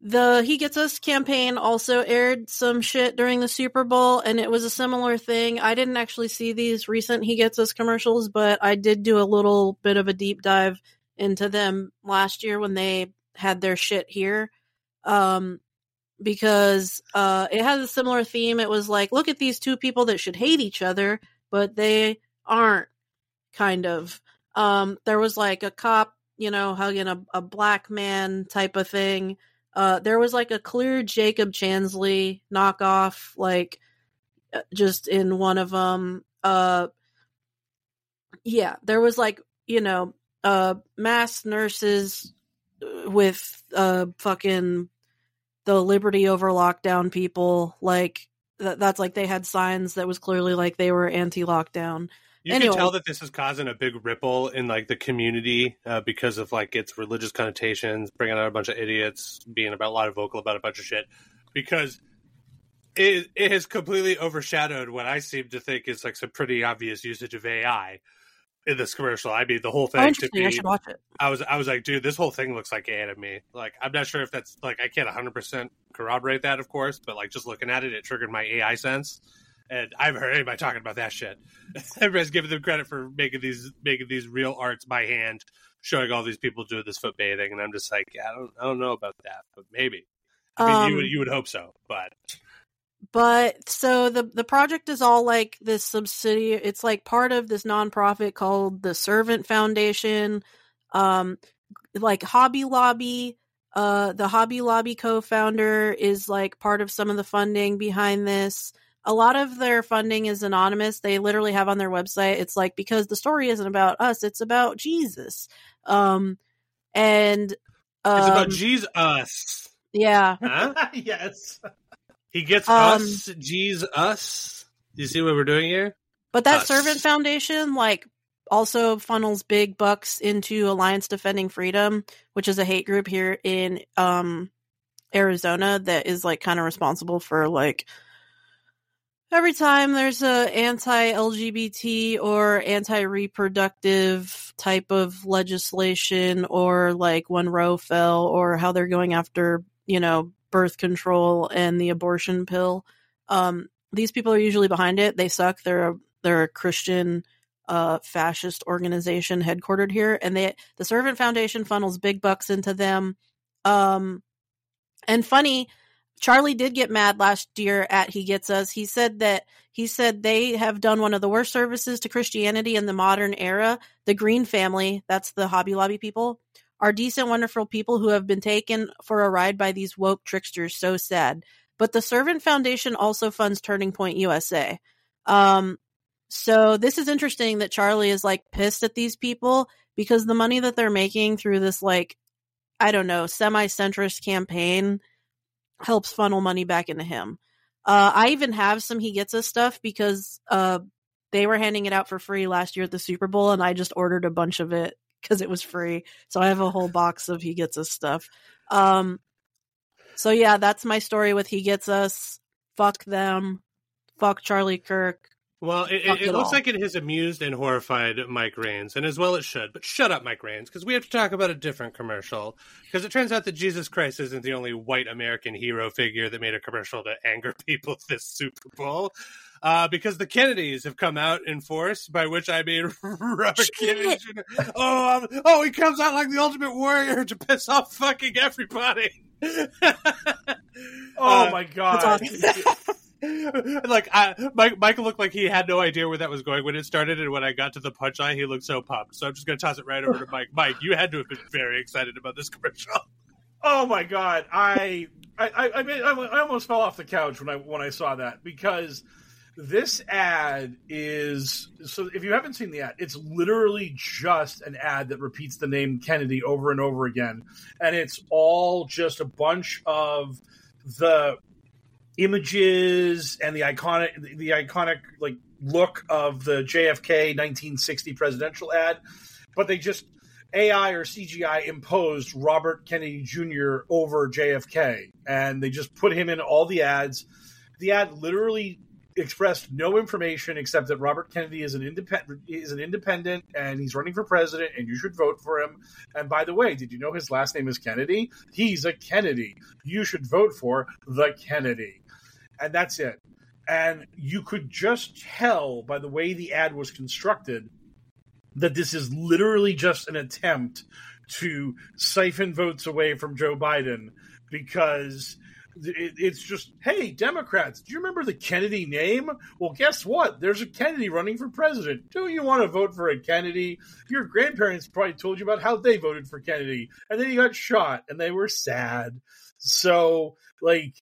Speaker 3: the He Gets Us campaign also aired some shit during the Super Bowl, and it was a similar thing. I didn't actually see these recent He Gets Us commercials, but I did do a little bit of a deep dive into them last year when they had their shit here. Um, because uh, it has a similar theme. It was like, look at these two people that should hate each other, but they aren't, kind of. Um, there was like a cop, you know, hugging a, a black man type of thing. Uh, there was like a clear Jacob Chansley knockoff, like uh, just in one of them. Uh, yeah, there was like you know, uh, mass nurses uh, with uh fucking the Liberty over lockdown people. Like that, that's like they had signs that was clearly like they were anti-lockdown.
Speaker 4: You
Speaker 3: Anyway.
Speaker 4: can tell that this is causing a big ripple in like the community uh, because of like its religious connotations, bringing out a bunch of idiots, being about a lot of vocal about a bunch of shit. Because it it has completely overshadowed what I seem to think is like some pretty obvious usage of AI in this commercial. I mean, the whole thing
Speaker 3: Oh,
Speaker 4: to
Speaker 3: interesting. I should watch it.
Speaker 4: I was I was like, dude, this whole thing looks like anime. Like, I'm not sure if that's like I can't 100 percent corroborate that, of course, but like just looking at it, it triggered my AI sense, and I haven't heard anybody talking about that shit. Everybody's giving them credit for making these making these real arts by hand, showing all these people doing this foot bathing, and I'm just like, yeah, I don't I don't know about that, but maybe. I mean, you
Speaker 3: Um,
Speaker 4: would you would hope so, but
Speaker 3: but so the the project is all like this subsidiary it's like part of this nonprofit called the servant foundation um like hobby lobby uh the hobby lobby co-founder is like part of some of the funding behind this. A lot of their funding is anonymous. They literally have on their website it's like because the story isn't about us it's about jesus. Um and um,
Speaker 4: it's about Jesus,
Speaker 3: yeah.
Speaker 4: Huh?
Speaker 2: yes.
Speaker 4: He gets
Speaker 3: Um,
Speaker 4: us, G's us. You see what we're doing here?
Speaker 3: But that
Speaker 4: Us.
Speaker 3: Servant Foundation, like, also funnels big bucks into Alliance Defending Freedom, which is a hate group here in um Arizona that is like kind of responsible for like every time there's a anti-LGBT or anti-reproductive type of legislation or like when Roe fell or how they're going after, you know, birth control and the abortion pill, um, these people are usually behind it. They suck. They're a, they're a Christian uh, fascist organization headquartered here, and they the Servant Foundation funnels big bucks into them. Um, and funny, Charlie did get mad last year at He Gets Us. He said that he said they have done one of the worst services to Christianity in the modern era. The Green family, that's the Hobby Lobby people, are decent, wonderful people who have been taken for a ride by these woke tricksters. So sad. But the Servant Foundation also funds Turning Point USA. Um, so this is interesting that Charlie is like pissed at these people because the money that they're making through this like I don't know, semi-centrist campaign helps funnel money back into him. Uh, I even have some he gets us stuff because uh, they were handing it out for free last year at the Super Bowl, and I just ordered a bunch of it because it was free. So I have a whole box of he gets us stuff. Um, so yeah, that's my story with he gets us. Fuck them. Fuck Charlie Kirk.
Speaker 4: Well, it, it, it looks like it has amused and horrified Mike Raines, and as well it should. But shut up, Mike Raines, because we have to talk about a different commercial. Because it turns out that Jesus Christ isn't the only white American hero figure that made a commercial to anger people this Super Bowl. Uh, because the Kennedys have come out in force, by which I mean Robert Kennedy. Oh, um, oh, he comes out like the Ultimate Warrior to piss off fucking everybody.
Speaker 2: oh
Speaker 4: Uh,
Speaker 2: my god!
Speaker 4: like I, Mike, Michael looked like he had no idea where that was going when it started, and when I got to the punchline, he looked so pumped. So I'm just going to toss it right over to Mike. Mike, you had to have been very excited about this commercial.
Speaker 2: Oh my god! I I I, mean, I I almost fell off the couch when I when I saw that because this ad is so if you haven't seen the ad it's literally just an ad that repeats the name kennedy over and over again and it's all just a bunch of the images and the iconic the iconic like look of the jfk 1960 presidential ad but they just ai or cgi imposed robert kennedy jr over jfk and they just put him in all the ads the ad literally expressed no information except that Robert Kennedy is an independent is an independent and he's running for president and you should vote for him. And by the way, did you know his last name is Kennedy? He's a Kennedy. You should vote for the Kennedy. And that's it. And you could just tell by the way the ad was constructed that this is literally just an attempt to siphon votes away from Joe Biden because it's just, hey, Democrats, do you remember the Kennedy name? Well, guess what? There's a Kennedy running for president. Do you want to vote for a Kennedy? Your grandparents probably told you about how they voted for Kennedy, and then he got shot, and they were sad. So, like,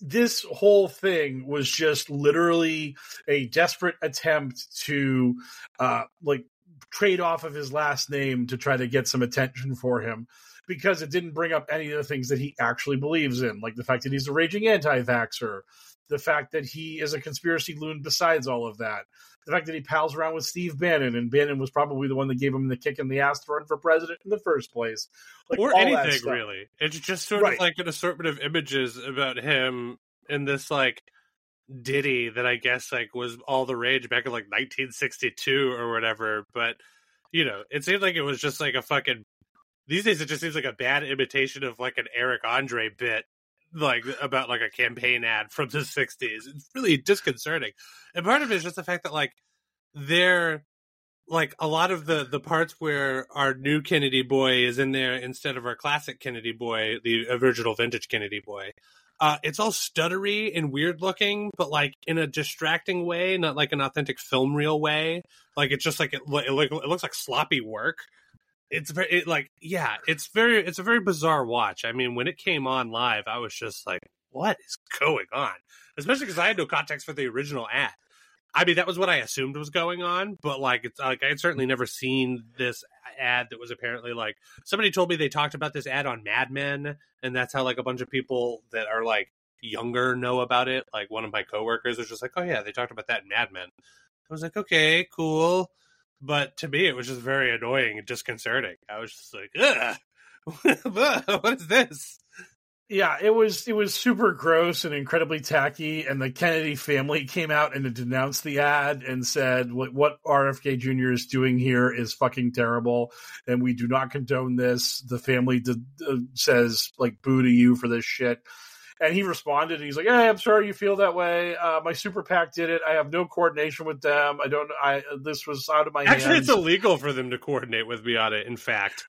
Speaker 2: this whole thing was just literally a desperate attempt to, uh, like, trade off of his last name to try to get some attention for him because it didn't bring up any of the things that he actually believes in, like the fact that he's a raging anti vaxxer, the fact that he is a conspiracy loon besides all of that, the fact that he pals around with Steve Bannon, and Bannon was probably the one that gave him the kick in the ass to run for president in the first place. Like,
Speaker 4: or anything, really. It's just sort
Speaker 2: Right.
Speaker 4: of like an assortment of images about him in this, like, ditty that I guess, like, was all the rage back in, like, 1962 or whatever. But, you know, it seemed like it was just, like, a fucking these days it just seems like a bad imitation of like an Eric Andre bit like about like a campaign ad from the 60s it's really disconcerting. And part of it is just the fact that like they're like a lot of the the parts where our new kennedy boy is in there instead of our classic kennedy boy the original vintage kennedy boy uh it's all stuttery and weird looking but like in a distracting way not like an authentic film reel way. Like it's just like it, it, it looks like sloppy work it's very it, like yeah it's very it's a very bizarre watch. I mean when it came on live i was just like what is going on? Especially because i had no context for the original ad. I mean that was what i assumed was going on but like it's like i had certainly never seen this ad that was apparently like somebody told me they talked about this ad on mad men and that's how like a bunch of people that are like younger know about it. Like one of my coworkers was just like oh yeah they talked about that in mad men. I was like okay cool but to me it was just very annoying and disconcerting. I was just like, Ugh, what is this?
Speaker 2: Yeah, it was it was super gross and incredibly tacky. And the Kennedy family came out and denounced the ad and said what, what RFK Jr. is doing here is fucking terrible, and we do not condone this. The family did, uh, says like boo to you for this shit. And he responded, and he's like, "Hey, I'm sorry you feel that way. Uh, my super PAC did it. I have no coordination with them. I don't. I this was out of my hands
Speaker 4: Actually,
Speaker 2: hands.
Speaker 4: it's illegal for them to coordinate with it. In fact,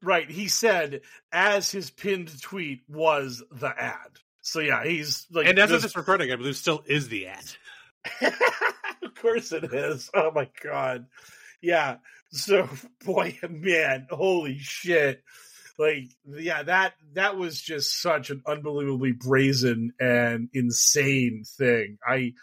Speaker 2: Right. He said as his pinned tweet was the ad. So yeah, he's like,
Speaker 4: and as of
Speaker 2: this-
Speaker 4: this recording, I believe still is the ad.
Speaker 2: of course it is. Oh my god. Yeah. So boy, man, holy shit. Like yeah, that that was just such an unbelievably brazen and insane thing. I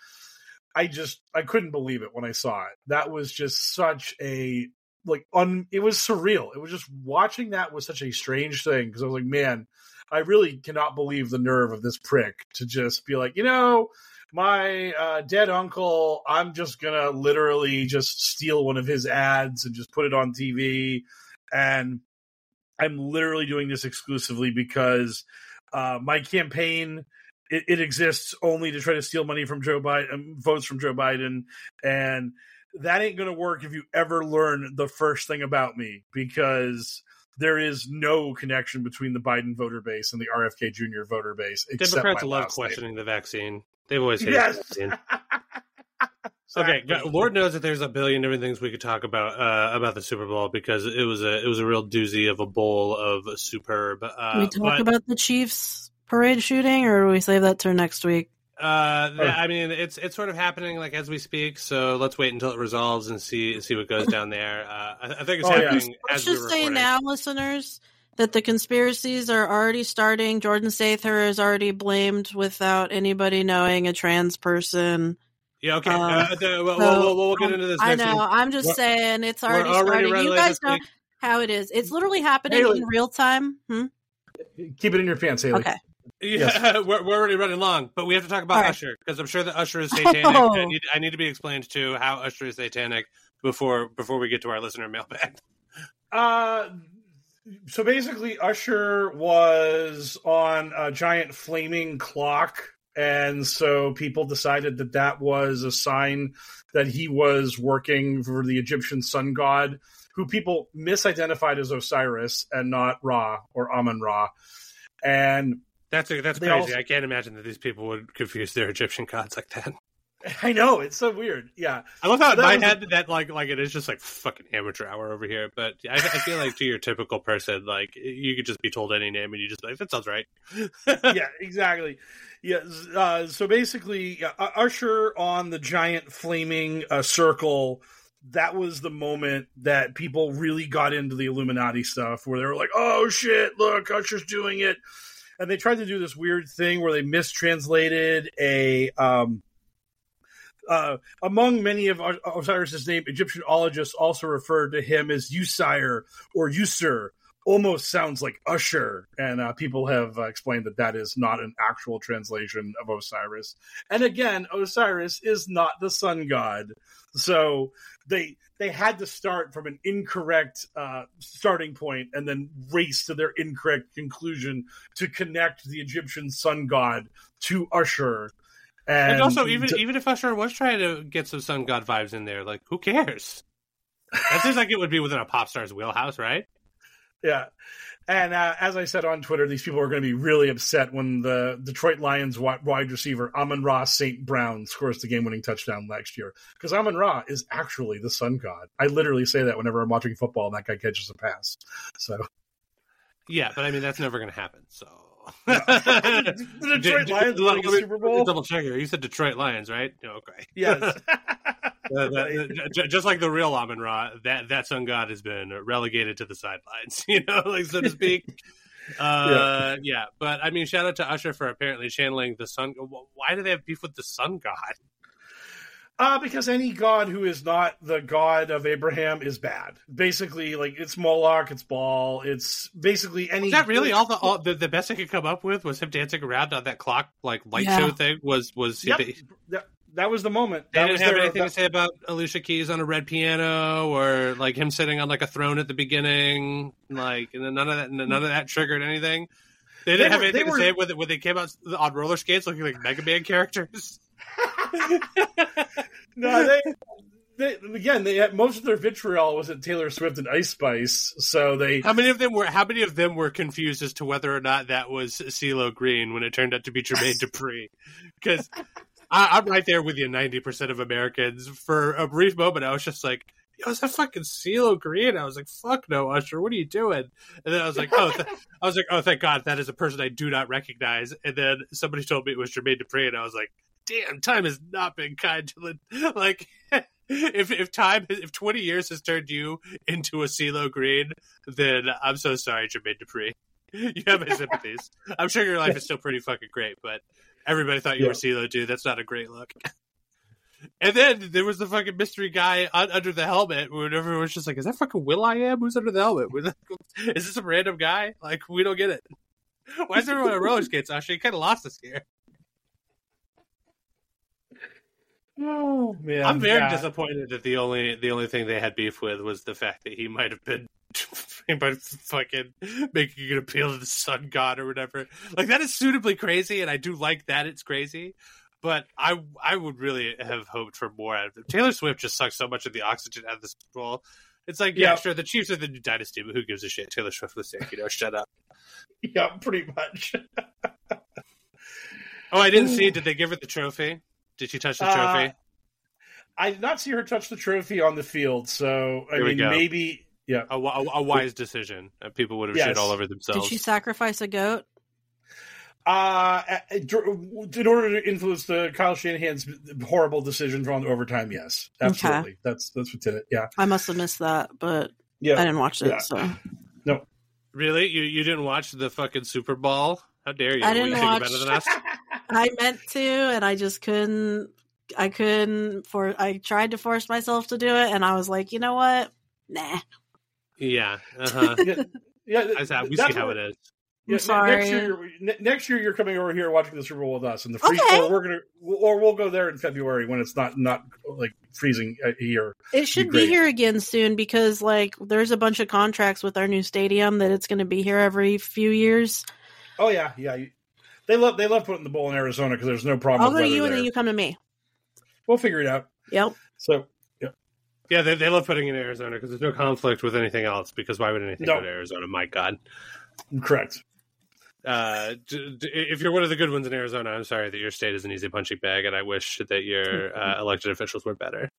Speaker 2: I just I couldn't believe it when I saw it. That was just such a like un it was surreal. It was just watching that was such a strange thing because I was like, man, I really cannot believe the nerve of this prick to just be like, you know, my uh, dead uncle, I'm just gonna literally just steal one of his ads and just put it on TV, and I'm literally doing this exclusively because uh, my campaign it, it exists only to try to steal money from Joe Biden, votes from Joe Biden, and that ain't gonna work if you ever learn the first thing about me because there is no connection between the Biden voter base and the RFK Jr. voter base. except
Speaker 4: Democrats love
Speaker 2: last name.
Speaker 4: questioning the vaccine. They've always hated
Speaker 2: Yes.
Speaker 4: the vaccine. Okay,
Speaker 2: Exactly.
Speaker 4: Lord knows that there's a billion different things we could talk about uh, about the Super Bowl because it was a it was a real doozy of a bowl of superb. Uh,
Speaker 3: we talk
Speaker 4: but,
Speaker 3: about the Chiefs parade shooting, or do we save that till next week?
Speaker 4: uh, th- I mean, it's it's sort of happening like as we speak. So let's wait until it resolves and see see what goes down there. Uh, I, I think it's
Speaker 2: Oh, yeah.
Speaker 4: happening
Speaker 3: Let's
Speaker 4: as we're
Speaker 3: just say
Speaker 4: recording.
Speaker 3: now, listeners, that the conspiracies are already starting. Jordan Sather is already blamed without anybody knowing a trans person.
Speaker 4: Yeah, okay.
Speaker 3: Um,
Speaker 4: uh, the, we'll,
Speaker 3: so,
Speaker 4: we'll, we'll, we'll get into this.
Speaker 3: I
Speaker 4: next
Speaker 3: know.
Speaker 4: week.
Speaker 3: I'm just
Speaker 4: We're-
Speaker 3: saying it's already,
Speaker 4: already
Speaker 3: starting.
Speaker 4: running
Speaker 3: You guys know
Speaker 4: week.
Speaker 3: how it is. It's literally happening
Speaker 2: Haley.
Speaker 3: in real time. Hmm?
Speaker 2: Keep it in your pants, Haley.
Speaker 3: Okay.
Speaker 4: Yeah, we're, we're already running long, but we have to talk about
Speaker 3: All right.
Speaker 4: Usher because I'm sure that Usher is satanic.
Speaker 3: Oh.
Speaker 4: I, need, I need to be explained to how Usher is satanic before before we get to our listener mailbag.
Speaker 2: Uh, so basically, Usher was on a giant flaming clock, and so people decided that that was a sign that he was working for the Egyptian sun god, who people misidentified as Osiris and not Ra or Amun Ra. And
Speaker 4: That's that's crazy.
Speaker 2: also-
Speaker 4: I can't imagine that these people would confuse their Egyptian gods like that.
Speaker 2: I know it's so weird. Yeah,
Speaker 4: I love how
Speaker 2: So
Speaker 4: in
Speaker 2: that
Speaker 4: my head that like like it is just like fucking amateur hour over here. But I, I feel like to your typical person, like you could just be told any name and you just be like that sounds right.
Speaker 2: yeah, exactly. Yeah. Uh, so basically, yeah, Usher on the giant flaming uh, circle. That was the moment that people really got into the Illuminati stuff, where they were like, "Oh shit! Look, Usher's doing it," and they tried to do this weird thing where they mistranslated a. Um, uh, among many of Osiris's name, Egyptianologists also referred to him as Usire or User, almost sounds like Usher, and uh, people have uh, explained that that is not an actual translation of Osiris. And again, Osiris is not the sun god, so they they had to start from an incorrect uh, starting point and then race to their incorrect conclusion to connect the Egyptian sun god to Usher. And,
Speaker 4: And, also, even
Speaker 2: to-
Speaker 4: even if Usher was trying to get some sun god vibes in there, like who cares? That seems like it would be within a pop star's wheelhouse, right?
Speaker 2: Yeah. And uh, as I said on Twitter, these people are going to be really upset when the Detroit Lions wide receiver Amon Ra St. Brown scores the game winning touchdown next year. Because Amon Ra is actually the sun god. I literally say that whenever I'm watching football and that guy catches a pass. So
Speaker 4: Yeah, but I mean that's never going to happen. So
Speaker 2: the Detroit Lions
Speaker 4: let
Speaker 2: winning a
Speaker 4: me-
Speaker 2: Super Bowl?
Speaker 4: Double check here. You said Detroit Lions, right? Okay.
Speaker 2: yes.
Speaker 4: The- the- just like the real Amon Ra, that that sun god has been relegated to the sidelines, you know, like so to speak. Uh, yeah. but I mean, shout out to Usher for apparently channeling the sun. Why do they have beef with the sun god?
Speaker 2: Uh, because any god who is not the god of Abraham is bad. Basically, like it's Moloch, it's Baal, it's basically any.
Speaker 4: Is that really all the all the, the best I could come up with was him dancing around on that clock like light
Speaker 3: Yeah.
Speaker 4: show thing? Was was
Speaker 2: Yep. That, that was the moment.
Speaker 4: they
Speaker 2: That
Speaker 4: didn't
Speaker 2: was
Speaker 4: have
Speaker 2: their-
Speaker 4: anything
Speaker 2: that-
Speaker 4: to say about Alicia Keys on a red piano or like him sitting on like a throne at the beginning, like and then none of that none of that triggered anything. They didn't
Speaker 2: They
Speaker 4: have
Speaker 2: were-
Speaker 4: anything
Speaker 2: they
Speaker 4: to
Speaker 2: were-
Speaker 4: say when they, when they came out on roller skates looking like Mega Man characters.
Speaker 2: no, they, they again, they had, most of their vitriol was at Taylor Swift and Ice Spice, so they.
Speaker 4: How many of them were? How many of them were confused as to whether or not that was CeeLo Green when it turned out to be Jermaine Dupri? Because I'm right there with you. Ninety percent of Americans. For a brief moment, I was just like, "Yo, is that fucking CeeLo Green?" I was like, "Fuck no, Usher. What are you doing?" And then I was like, "Oh." Th- I was like, "Oh, thank God, that is a person I do not recognize." And then somebody told me it was Jermaine Dupri, and I was like, "Damn, time has not been kind to the like." if if time if twenty years has turned you into a CeeLo Green, then I'm so sorry, Jermaine Dupri. You have my sympathies. I'm sure your life is still pretty fucking great, but everybody thought you
Speaker 2: Yeah.
Speaker 4: were CeeLo, dude. That's not a great look. And then there was the fucking mystery guy un- under the helmet. Where everyone was just like, "Is that fucking will.i.am? Who's under the helmet? Is this some random guy? Like, we don't get it. Why is everyone on roller skates? Actually, kind of lost us here.
Speaker 2: Oh man,
Speaker 4: I'm very
Speaker 2: yeah.
Speaker 4: disappointed that the only the only thing they had beef with was the fact that he might have been have fucking making an appeal to the sun god or whatever. Like that is suitably crazy, and I do like that it's crazy. But I I would really have hoped for more out of it. Taylor Swift just sucks so much of the oxygen out of the Super Bowl. It's like, yeah, sure, the Chiefs are the new dynasty, but who gives a shit? Taylor Swift was sick, you know, shut up.
Speaker 2: Yeah, pretty much.
Speaker 4: Oh, I didn't see. Did they give her the trophy? Did she touch the
Speaker 2: Uh,
Speaker 4: trophy?
Speaker 2: I did not see her touch the trophy on the field, so I
Speaker 4: Here
Speaker 2: mean, maybe yeah.
Speaker 4: A, wi- a wise decision. Uh, People would have
Speaker 2: Yes.
Speaker 4: shit all over themselves.
Speaker 3: Did
Speaker 4: themselves.
Speaker 3: she sacrifice a goat?
Speaker 2: Uh, in order to influence the Kyle Shanahan's horrible decision on overtime, yes, absolutely. That's that's what's in it. Yeah,
Speaker 3: I must have missed that, but
Speaker 2: yeah.
Speaker 3: I didn't watch it.
Speaker 2: Yeah.
Speaker 3: So no,
Speaker 4: Really? You you didn't watch the fucking Super Bowl? How dare you?
Speaker 3: I didn't
Speaker 4: you
Speaker 3: watch-
Speaker 4: better than us?
Speaker 3: I meant to, and I just couldn't. I couldn't. For I tried to force myself to do it, and I was like, you know what? Nah.
Speaker 4: Yeah. Uh-huh.
Speaker 2: yeah, yeah.
Speaker 4: That's how, we see how
Speaker 2: what-
Speaker 4: it is.
Speaker 2: Yeah,
Speaker 3: I'm sorry.
Speaker 2: Next year, you're, next year you're coming over here watching the Super Bowl with us, and the free
Speaker 3: Okay.
Speaker 2: or we're gonna or we'll go there in February when it's not not like freezing uh, here.
Speaker 3: It should be
Speaker 2: great.
Speaker 3: here again soon because, like, there's a bunch of contracts with our new stadium that it's going to be here every few years.
Speaker 2: Oh yeah, yeah. They love they love putting the bowl in Arizona because there's no problem.
Speaker 3: I'll
Speaker 2: with
Speaker 3: go to
Speaker 2: weather
Speaker 3: you, and then you come to me.
Speaker 2: We'll figure it out.
Speaker 3: Yep.
Speaker 2: So
Speaker 4: Yeah, they, they love putting in Arizona because there's no conflict with anything else. Because why would anything
Speaker 2: No.
Speaker 4: go to Arizona? My God.
Speaker 2: correct.
Speaker 4: Uh, d- d- if you're one of the good ones in Arizona, I'm sorry that your state is an easy punching bag, and I wish that your uh, elected officials were better.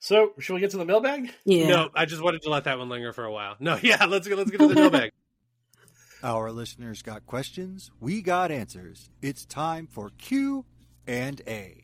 Speaker 2: So should we get to the mailbag?
Speaker 3: Yeah.
Speaker 4: No, I just wanted to let that one linger for a while. No, yeah, let's get let's get to the mailbag.
Speaker 1: Our listeners got questions, we got answers. It's time for Q and A.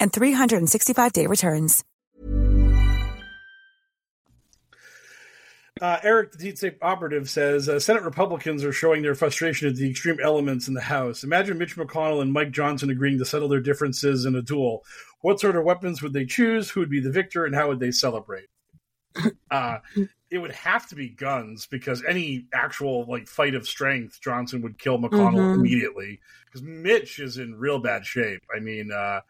Speaker 5: and 365-day returns.
Speaker 2: Uh, Eric, the Deep State operative, says uh, Senate Republicans are showing their frustration at the extreme elements in the House. Imagine Mitch McConnell and Mike Johnson agreeing to settle their differences in a duel. What sort of weapons would they choose? Who would be the victor, and how would they celebrate? uh, it would have to be guns because any actual like fight of strength, Johnson would kill McConnell
Speaker 3: Mhm.
Speaker 2: immediately because Mitch is in real bad shape. I mean, uh,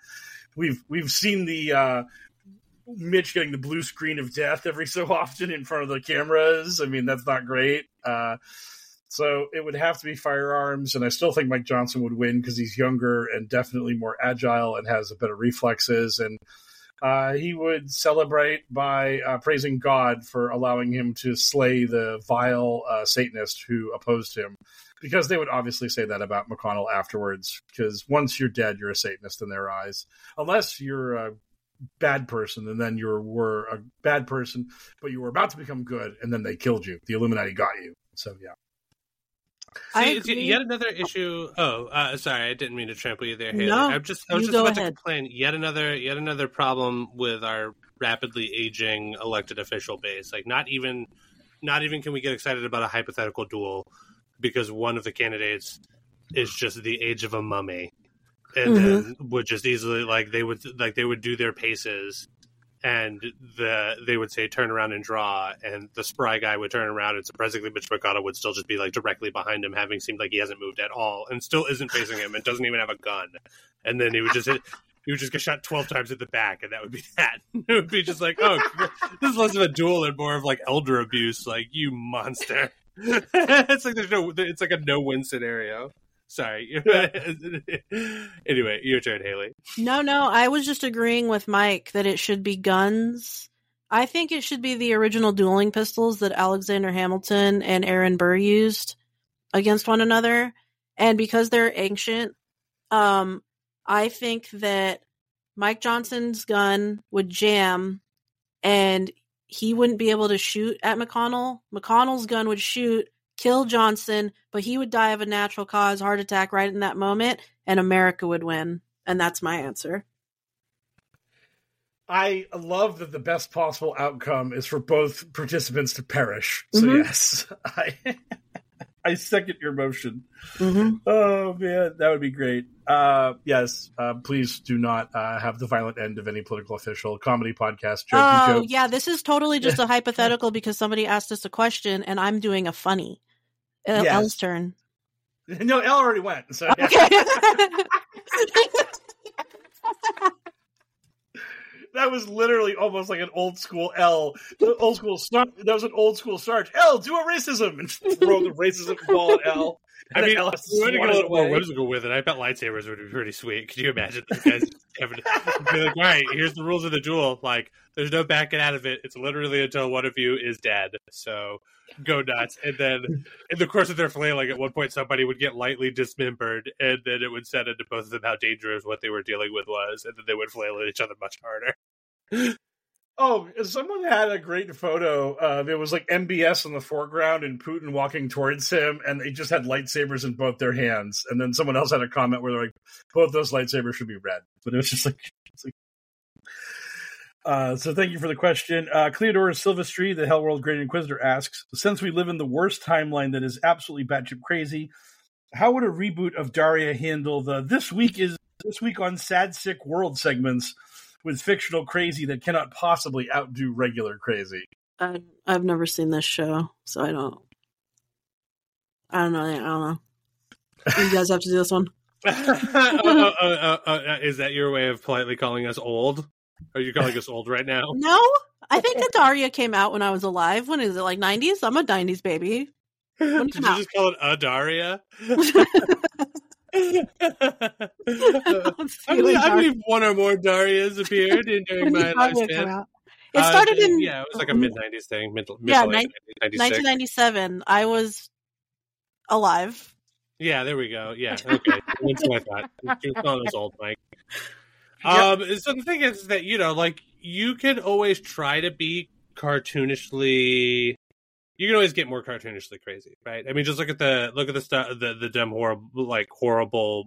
Speaker 2: we've we've seen the uh, Mitch getting the blue screen of death every so often in front of the cameras. I mean, that's not great. Uh, so it would have to be firearms, and I still think Mike Johnson would win because he's younger and definitely more agile and has a better reflexes. And uh, he would celebrate by uh, praising God for allowing him to slay the vile uh, Satanist who opposed him. Because they would obviously say that about McConnell afterwards. Because once you're dead, you're a Satanist in their eyes, unless you're a bad person, and then you were a bad person, but you were about to become good, and then they killed you. The Illuminati got you. So yeah.
Speaker 3: I
Speaker 4: See,
Speaker 3: agree.
Speaker 4: yet another issue. Oh, uh, sorry, I didn't mean to trample you there. Haley.
Speaker 3: No,
Speaker 4: I'm just, I was just
Speaker 3: go
Speaker 4: about to complain. Yet another, yet another problem with our rapidly aging elected official base. Like, not even, not even can we get excited about a hypothetical duel because one of the candidates is just the age of a mummy, and
Speaker 3: Mhm.
Speaker 4: then would just easily like they would like they would do their paces. And the they would say turn around and draw, and the spry guy would turn around, and surprisingly, Mitch McConnell would still just be like directly behind him, having seemed like he hasn't moved at all, and still isn't facing him, and doesn't even have a gun. And then he would just hit, he would just get shot twelve times at the back, and that would be that. It would be just like, oh, this is less of a duel and more of like elder abuse, like you monster. it's like there's no, it's like a no win scenario. Sorry. anyway, your turn, Haley.
Speaker 3: No, no, I was just agreeing with Mike that it should be guns. I think it should be the original dueling pistols that Alexander Hamilton and Aaron Burr used against one another. And because they're ancient, um, I think that Mike Johnson's gun would jam and he wouldn't be able to shoot at McConnell. McConnell's gun would shoot, kill Johnson, but he would die of a natural cause heart attack right in that moment, and America would win. And that's my answer.
Speaker 2: I love that the best possible outcome is for both participants to perish. So
Speaker 3: Mhm.
Speaker 2: yes, I I second your motion.
Speaker 3: Mm-hmm.
Speaker 2: Oh man, that would be great. Uh, yes, uh, please do not uh, have the violent end of any political official comedy podcast. Joke
Speaker 3: Oh,
Speaker 2: joke.
Speaker 3: yeah, this is totally just a hypothetical because somebody asked us a question and I'm doing a funny. Uh,
Speaker 2: Yes.
Speaker 3: Elle's turn.
Speaker 2: No, Elle already went. So yeah.
Speaker 3: Okay.
Speaker 2: that was literally almost like an old school L, old school. That was an old school Sarge. L, do a racism and throw the racism ball at L.
Speaker 4: I mean, if we want to go a little more whimsical with it. I bet lightsabers would be pretty sweet. Could you imagine those guys having be like, right, here's the rules of the duel. Like, there's no backing out of it. It's literally until one of you is dead. So go nuts. And then in the course of their flailing, at one point somebody would get lightly dismembered, and then it would set into both of them how dangerous what they were dealing with was, and then they would flail at each other much harder.
Speaker 2: Oh, someone had a great photo. Uh, there was like MBS in the foreground and Putin walking towards him, and they just had lightsabers in both their hands. And then someone else had a comment where they're like, both those lightsabers should be red. But it was just like, like uh, so thank you for the question. Uh, Cleodora Silvestri, the Hell World Great Inquisitor, asks, since we live in the worst timeline that is absolutely batshit crazy, how would a reboot of Daria handle the this week is this week on sad sick world segments with fictional crazy that cannot possibly outdo regular crazy?
Speaker 3: I, I've never seen this show, so I don't. I don't know. I don't know. You guys have to do this one.
Speaker 4: uh, uh, uh, uh, is that your way of politely calling us old? Are you calling us old right now?
Speaker 3: No, I think that Daria came out when I was alive. When is it? Like nineties? I'm a nineties baby.
Speaker 4: Did you just call it Adaria? I believe, I believe one or more Darias appeared in, during my lifespan.
Speaker 3: It
Speaker 4: Uh,
Speaker 3: started in
Speaker 4: yeah, it was like a mid '90s thing, mid, mid
Speaker 3: Yeah,
Speaker 4: to late
Speaker 3: nin-
Speaker 4: 1996.
Speaker 3: 1997. I was alive.
Speaker 4: Yeah, there we go. Yeah, okay. That's what I thought. You're calling us old, Mike. Um, so the thing is that you know, like you can always try to be cartoonishly. You can always get more cartoonishly crazy, right? I mean, just look at the look at the stuff, the the dumb horrible, like horrible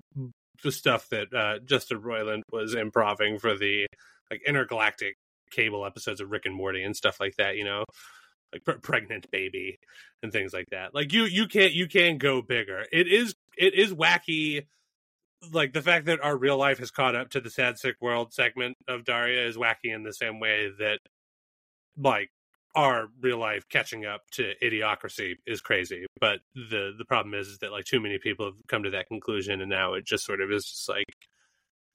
Speaker 4: stuff that uh, Justin Roiland was improving for the like intergalactic cable episodes of Rick and Morty and stuff like that. You know, like pre- pregnant baby and things like that. Like you, you can't, you can go bigger. It is, it is wacky. Like the fact that our real life has caught up to the sad sick world segment of Daria is wacky in the same way that, like, our real life catching up to idiocracy is crazy. But the the problem is, is that like too many people have come to that conclusion, and now it just sort of is just like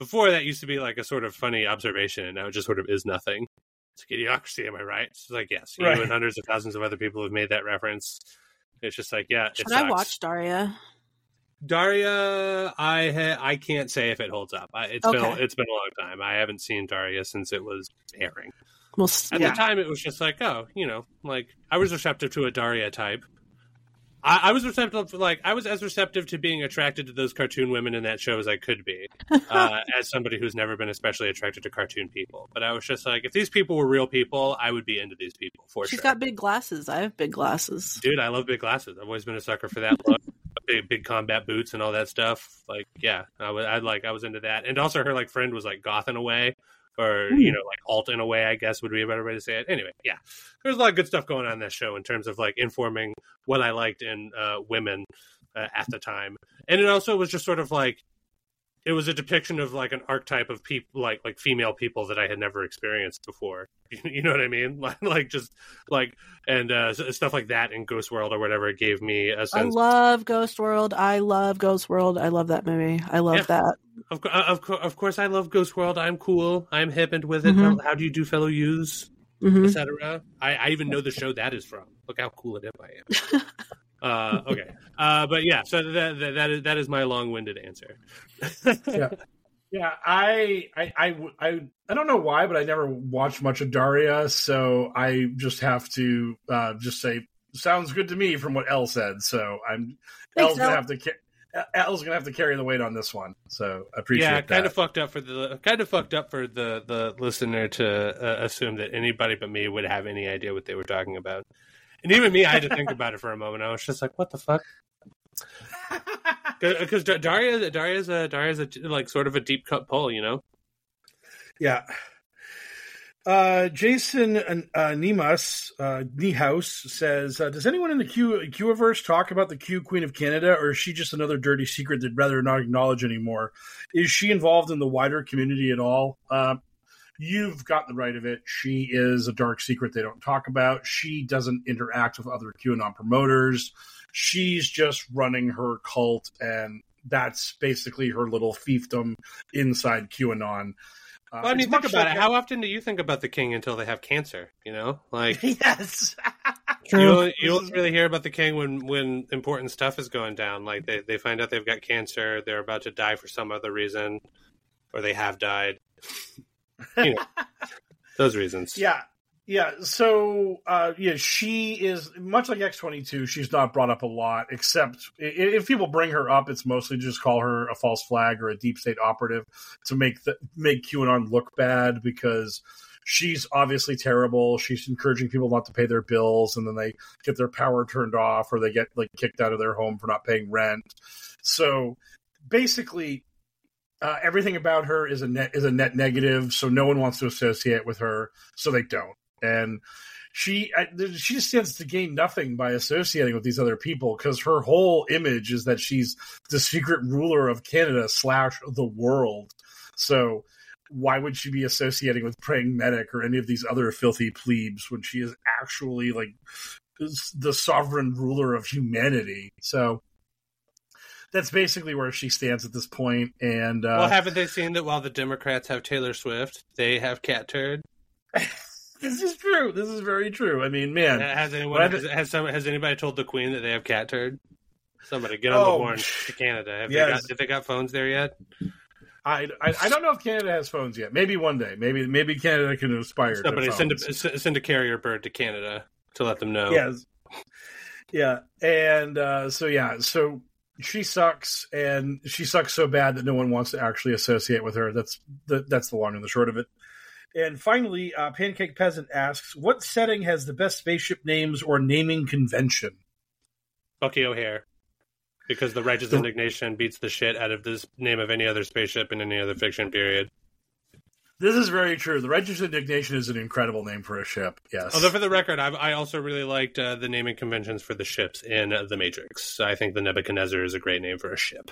Speaker 4: before that used to be like a sort of funny observation, and now it just sort of is nothing. It's like idiocracy, am I right? It's like yes, you
Speaker 2: Right.
Speaker 4: and hundreds of thousands of other people have made that reference. It's just like yeah,
Speaker 3: Should I watch Daria?
Speaker 4: Daria, I ha- I can't say if it holds up. I, it's been
Speaker 3: Okay.
Speaker 4: it's been a long time. I haven't seen Daria since it was airing.
Speaker 3: Well,
Speaker 4: At
Speaker 3: yeah.
Speaker 4: the time, it was just like, oh, you know, like I was receptive to a Daria type. I, I was receptive, like I was as receptive to being attracted to those cartoon women in that show as I could be, uh, as somebody who's never been especially attracted to cartoon people. But I was just like, if these people were real people, I would be into these people for
Speaker 3: She's
Speaker 4: sure.
Speaker 3: She's got big glasses. I have big glasses.
Speaker 4: Dude, I love big glasses. I've always been a sucker for that look. big, big combat boots and all that stuff. Like, yeah, I was, I like, I was into that. And also, her like friend was like goth in a way, or you know, like alt in a way. I guess would be a better way to say it. Anyway, yeah, there's a lot of good stuff going on in that show in terms of like informing what I liked in uh, women uh, at the time, and it also was just sort of like. It was a depiction of like an archetype of people, like like female people that I had never experienced before. You know what I mean? Like, like just like and uh, stuff like that in Ghost World or whatever it gave me a
Speaker 3: I
Speaker 4: sense.
Speaker 3: love Ghost World. I love Ghost World. I love that movie. I love
Speaker 4: Yeah.
Speaker 3: that.
Speaker 4: Of, of, of course, I love Ghost World. I'm cool. I'm hip and with it.
Speaker 3: Mhm.
Speaker 4: How do you do, fellow use,
Speaker 3: Mhm.
Speaker 4: etc. I, I even know the show that is from. Look how cool and hip I am. uh, okay, uh, but yeah, so that, that that is that is my long-winded answer.
Speaker 2: yeah. Yeah, I, I, I, I, I don't know why, but I never watched much of Daria, so I just have to uh, just say sounds good to me from what Elle said. So I'm
Speaker 3: Thanks,
Speaker 2: Elle's gonna have to ca- Elle's gonna have to carry the weight on this one. So I appreciate
Speaker 4: yeah,
Speaker 2: that.
Speaker 4: kind of fucked up for the kind of fucked up for the the listener to uh, assume that anybody but me would have any idea what they were talking about. And even me, I had to think about it for a moment. I was just like, "What the fuck?" Because Daria, Daria's a Daria's a like sort of a deep cut pull, you know.
Speaker 2: Yeah. Uh, Jason uh, Nemus, uh, Niehaus says, uh, does anyone in the Q Qverse talk about the Q Queen of Canada, or is she just another dirty secret they'd rather not acknowledge anymore? Is she involved in the wider community at all? Uh, you've got the right of it. She is a dark secret they don't talk about. She doesn't interact with other QAnon promoters. She's just running her cult, and that's basically her little fiefdom inside QAnon. Uh,
Speaker 4: Well, I mean, think about
Speaker 2: like-
Speaker 4: it. How often do you think about the king until they have cancer? You know, like
Speaker 2: yes.
Speaker 4: you only, you only really hear about the king when when important stuff is going down. Like they they find out they've got cancer, they're about to die for some other reason, or they have died. You know, those reasons.
Speaker 2: Yeah. Yeah. So, uh, yeah, she is much like X22. She's not brought up a lot, except if people bring her up, it's mostly just call her a false flag or a deep state operative to make the, make QAnon look bad because she's obviously terrible. She's encouraging people not to pay their bills and then they get their power turned off or they get like kicked out of their home for not paying rent. So basically, uh, everything about her is a net is a net negative, so no one wants to associate with her, so they don't. And she I, she stands to gain nothing by associating with these other people because her whole image is that she's the secret ruler of Canada slash the world. So why would she be associating with praying medic or any of these other filthy plebes when she is actually like the sovereign ruler of humanity? So that's basically where she stands at this point. And uh,
Speaker 4: well, haven't they seen that while the Democrats have Taylor Swift, they have Cat Turd?
Speaker 2: this is true. This is very true. I mean, man,
Speaker 4: has anyone has, has, some, has anybody told the Queen that they have Cat Turd? Somebody get on
Speaker 2: Oh,
Speaker 4: the horn to Canada. Have they
Speaker 2: yes.
Speaker 4: got, have they got phones there yet?
Speaker 2: I, I I don't know if Canada has phones yet. Maybe one day. Maybe maybe Canada can aspire
Speaker 4: Somebody
Speaker 2: to
Speaker 4: send a send a carrier bird to Canada to let them know.
Speaker 2: Yes. Yeah, and uh, so yeah, so she sucks, and she sucks so bad that no one wants to actually associate with her. That's the, that's the long and the short of it. And finally, uh, Pancake Peasant asks, "What setting has the best spaceship names or naming convention?"
Speaker 4: Bucky O'Hare. Because the righteous indignation beats the shit out of this name of any other spaceship in any other fiction period.
Speaker 2: This is very true. The Righteous Indignation is an incredible name for a ship. Yes.
Speaker 4: Although, for the record, I, I also really liked uh, the naming conventions for the ships in uh, The Matrix. I think the Nebuchadnezzar is a great name for a ship.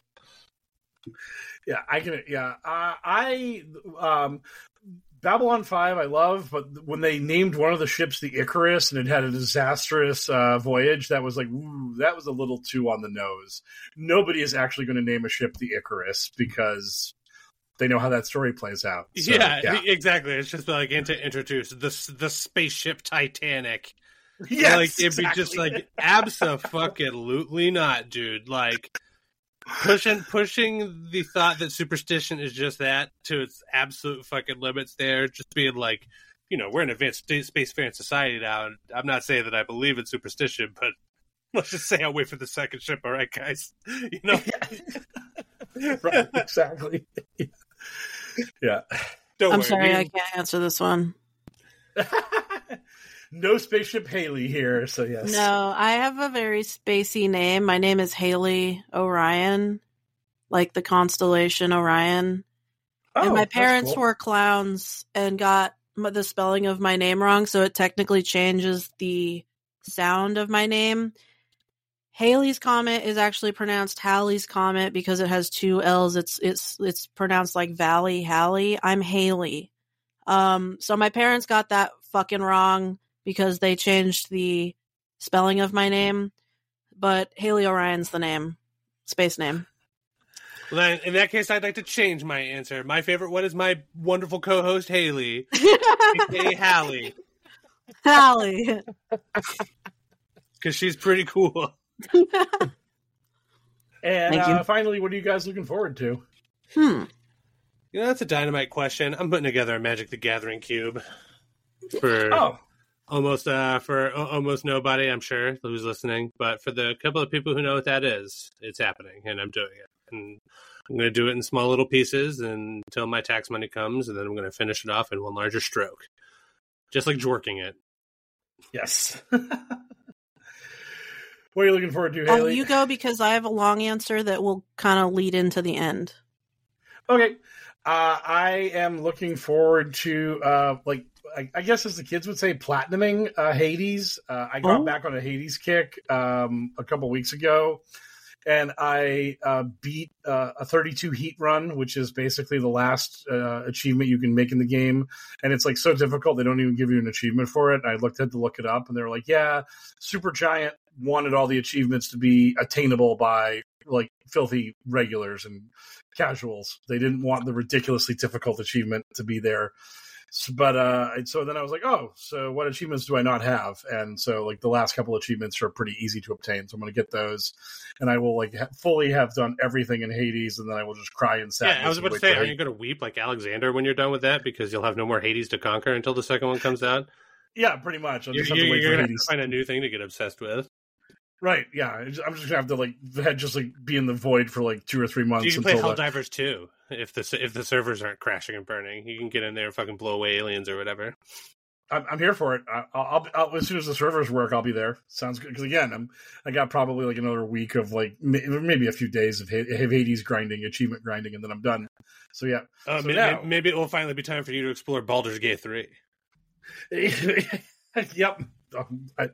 Speaker 2: Yeah, I can. Yeah, uh, I um, Babylon Five. I love, but when they named one of the ships the Icarus and it had a disastrous uh, voyage, that was like, ooh, that was a little too on the nose. Nobody is actually going to name a ship the Icarus because they know how that story plays out. So,
Speaker 4: yeah, exactly. It's just like to introduce the the spaceship Titanic.
Speaker 2: Yes,
Speaker 4: like it'd be just like absolutely not, dude. Like pushing pushing the thought that superstition is just that to its absolute fucking limits. There, just being like, you know, we're an advanced space faring society now. And I'm not saying that I believe in superstition, but let's just say I'll wait for the second ship. All right, guys. You know,
Speaker 2: right? Exactly. yeah.
Speaker 4: Don't
Speaker 3: I'm
Speaker 4: worry,
Speaker 3: sorry, I can't answer this one.
Speaker 2: no spaceship Haley here, so yes.
Speaker 3: No, I have a very spacey name. My name is Haley Orion, like the constellation Orion.
Speaker 2: Oh,
Speaker 3: and my parents
Speaker 2: cool.
Speaker 3: were clowns and got the spelling of my name wrong, so it technically changes the sound of my name. Haley's Comet is actually pronounced Halley's Comet because it has two L's. It's it's it's pronounced like Valley Halley. I'm Haley. Um so my parents got that fucking wrong because they changed the spelling of my name. But Haley Orion's the name. Space name.
Speaker 4: Well, then, in that case, I'd like to change my answer. My favorite one is my wonderful co-host Haley, aka Hallie,
Speaker 3: Hallie.
Speaker 4: because she's pretty cool.
Speaker 2: And
Speaker 3: Thank you.
Speaker 2: uh, finally, what are you guys looking forward to?
Speaker 3: Hmm.
Speaker 4: You know, that's a dynamite question. I'm putting together a Magic the Gathering cube for
Speaker 2: Oh,
Speaker 4: almost uh for a- almost nobody, I'm sure, who's listening. But for the couple of people who know what that is, it's happening, and I'm doing it. And I'm going to do it in small little pieces until my tax money comes, and then I'm going to finish it off in one larger stroke, just like jorking it.
Speaker 2: yes. what are you looking forward to,
Speaker 3: Oh,
Speaker 2: Haley?
Speaker 3: you go because I have a long answer that will kind of lead into the end.
Speaker 2: Okay. Uh, I am looking forward to, uh, like, I, I guess as the kids would say, platinuming uh, Hades. Uh, I got
Speaker 3: Oh.
Speaker 2: back on a Hades kick um, a couple weeks ago, and I uh, beat uh, a 32 heat run, which is basically the last uh, achievement you can make in the game. And it's like so difficult they don't even give you an achievement for it. I looked had to look it up, and they're like, "Yeah, Supergiant wanted all the achievements to be attainable by like filthy regulars and casuals. They didn't want the ridiculously difficult achievement to be there." But uh, so then I was like, oh, so what achievements do I not have? And so like the last couple achievements are pretty easy to obtain, so I'm going to get those, and I will like ha- fully have done everything in Hades, and then I will just cry and sadness.
Speaker 4: Yeah, I was about to say, are you going to weep like Alexander when you're done with that because you'll have no more Hades to conquer until the second one comes out?
Speaker 2: Yeah, pretty much. I'll
Speaker 4: You're,
Speaker 2: just have to
Speaker 4: you're, you're to find a new thing to get obsessed with.
Speaker 2: Right? Yeah, I'm just gonna have to like head just like be in the void for like two or three months
Speaker 4: You can play Helldivers too if the if the servers aren't crashing and burning. You can get in there and fucking blow away aliens or whatever.
Speaker 2: I'm, I'm here for it. I, I'll, I'll as soon as the servers work, I'll be there. Sounds good. Because again, I'm I got probably like another week of like maybe a few days of Ha- Hades grinding, achievement grinding, and then I'm done. So yeah.
Speaker 4: Uh,
Speaker 2: So
Speaker 4: may-
Speaker 2: now-
Speaker 4: maybe it will finally be time for you to explore Baldur's Gate three.
Speaker 2: yep. Um, I,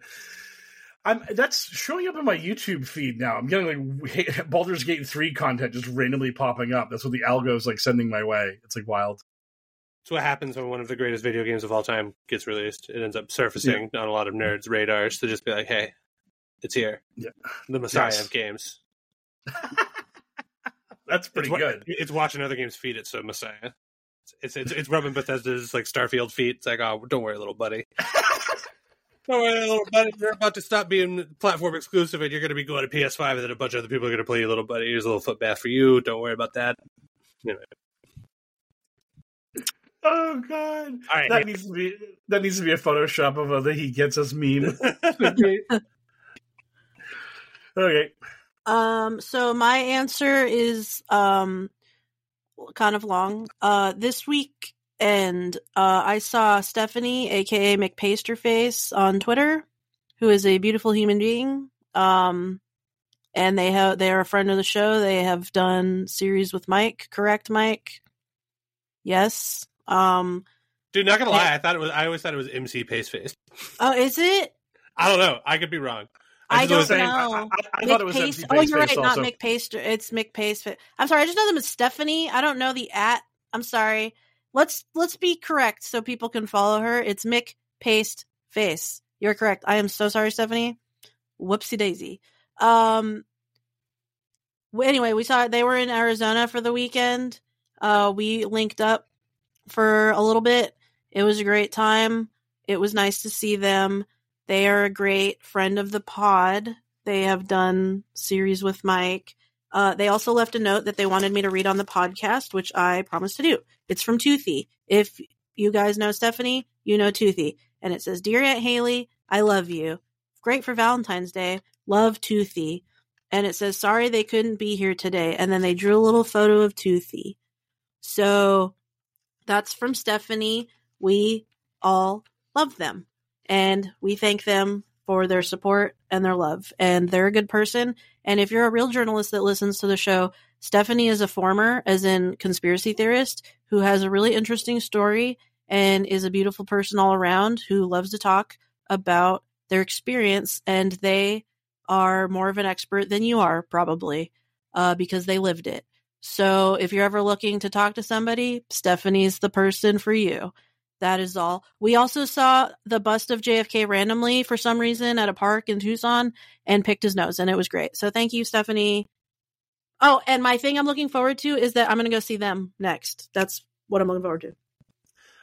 Speaker 2: I'm that's showing up in my YouTube feed now. I'm getting like Baldur's Gate three content just randomly popping up. That's what the algo's like sending my way. It's like wild.
Speaker 4: It's what happens when one of the greatest video games of all time gets released. It ends up surfacing on a lot of nerds' radars to just be like, "Hey, it's here,
Speaker 2: Yeah.
Speaker 4: the Messiah
Speaker 2: Yes.
Speaker 4: of games."
Speaker 2: That's pretty
Speaker 4: it's,
Speaker 2: good.
Speaker 4: It's watching other games feed it so Messiah. It's it's it's rubbing Bethesda's like Starfield feet. It's like, oh, don't worry, little buddy. don't worry, little buddy. You're about to stop being platform exclusive, and you're going to be going to PS5, and then a bunch of other people are going to play you, little buddy. Here's a little foot bath for you. Don't worry about that. Anyway,
Speaker 2: Oh god.
Speaker 4: all right.
Speaker 2: That needs to be that needs to be a Photoshop of a the he gets us meme. okay.
Speaker 3: Um, so my answer is um kind of long. Uh this week and uh I saw Stephanie, aka McPasterface, on Twitter, who is a beautiful human being. Um and they have they are a friend of the show. They have done series with Mike, correct, Mike? Yes. Um
Speaker 4: Dude, not gonna lie, I thought it was. I always thought it was MC Paceface.
Speaker 3: oh is it?
Speaker 4: I don't know. I could be wrong.
Speaker 3: I
Speaker 4: just
Speaker 3: don't know.
Speaker 2: I, I, I thought it was MC
Speaker 3: Oh, you're right. Not
Speaker 2: also.
Speaker 3: Mick. It's Mick Pace. I'm sorry. I just know them as Stephanie. I don't know the at. I'm sorry. Let's let's be correct so people can follow her. It's Mick Paste Face. You're correct. I am so sorry, Stephanie. Whoopsie daisy. Um. Anyway, we saw they were in Arizona for the weekend. Uh, we linked up for a little bit. It was a great time. It was nice to see them. They are a great friend of the pod. They have done series with Mike. Uh, they also left a note that they wanted me to read on the podcast, which I promised to do. It's from Toothy. If you guys know Stephanie, you know Toothy. And it says, Dear Aunt Haley, I love you. Great for Valentine's Day. Love Toothy. And it says, Sorry they couldn't be here today. And then they drew a little photo of Toothy. So that's from Stephanie. We all love them. And we thank them for their support and their love. And they're a good person. And if you're a real journalist that listens to the show, Stephanie is a former, as in conspiracy theorist, who has a really interesting story and is a beautiful person all around who loves to talk about their experience. And they are more of an expert than you are, probably, uh, because they lived it. So if you're ever looking to talk to somebody, Stephanie's the person for you. That is all. We also saw the bust of JFK randomly for some reason at a park in Tucson and picked his nose, and it was great. So thank you, Stephanie. Oh, and my thing I'm looking forward to is that I'm going to go see them next. That's what I'm looking forward to.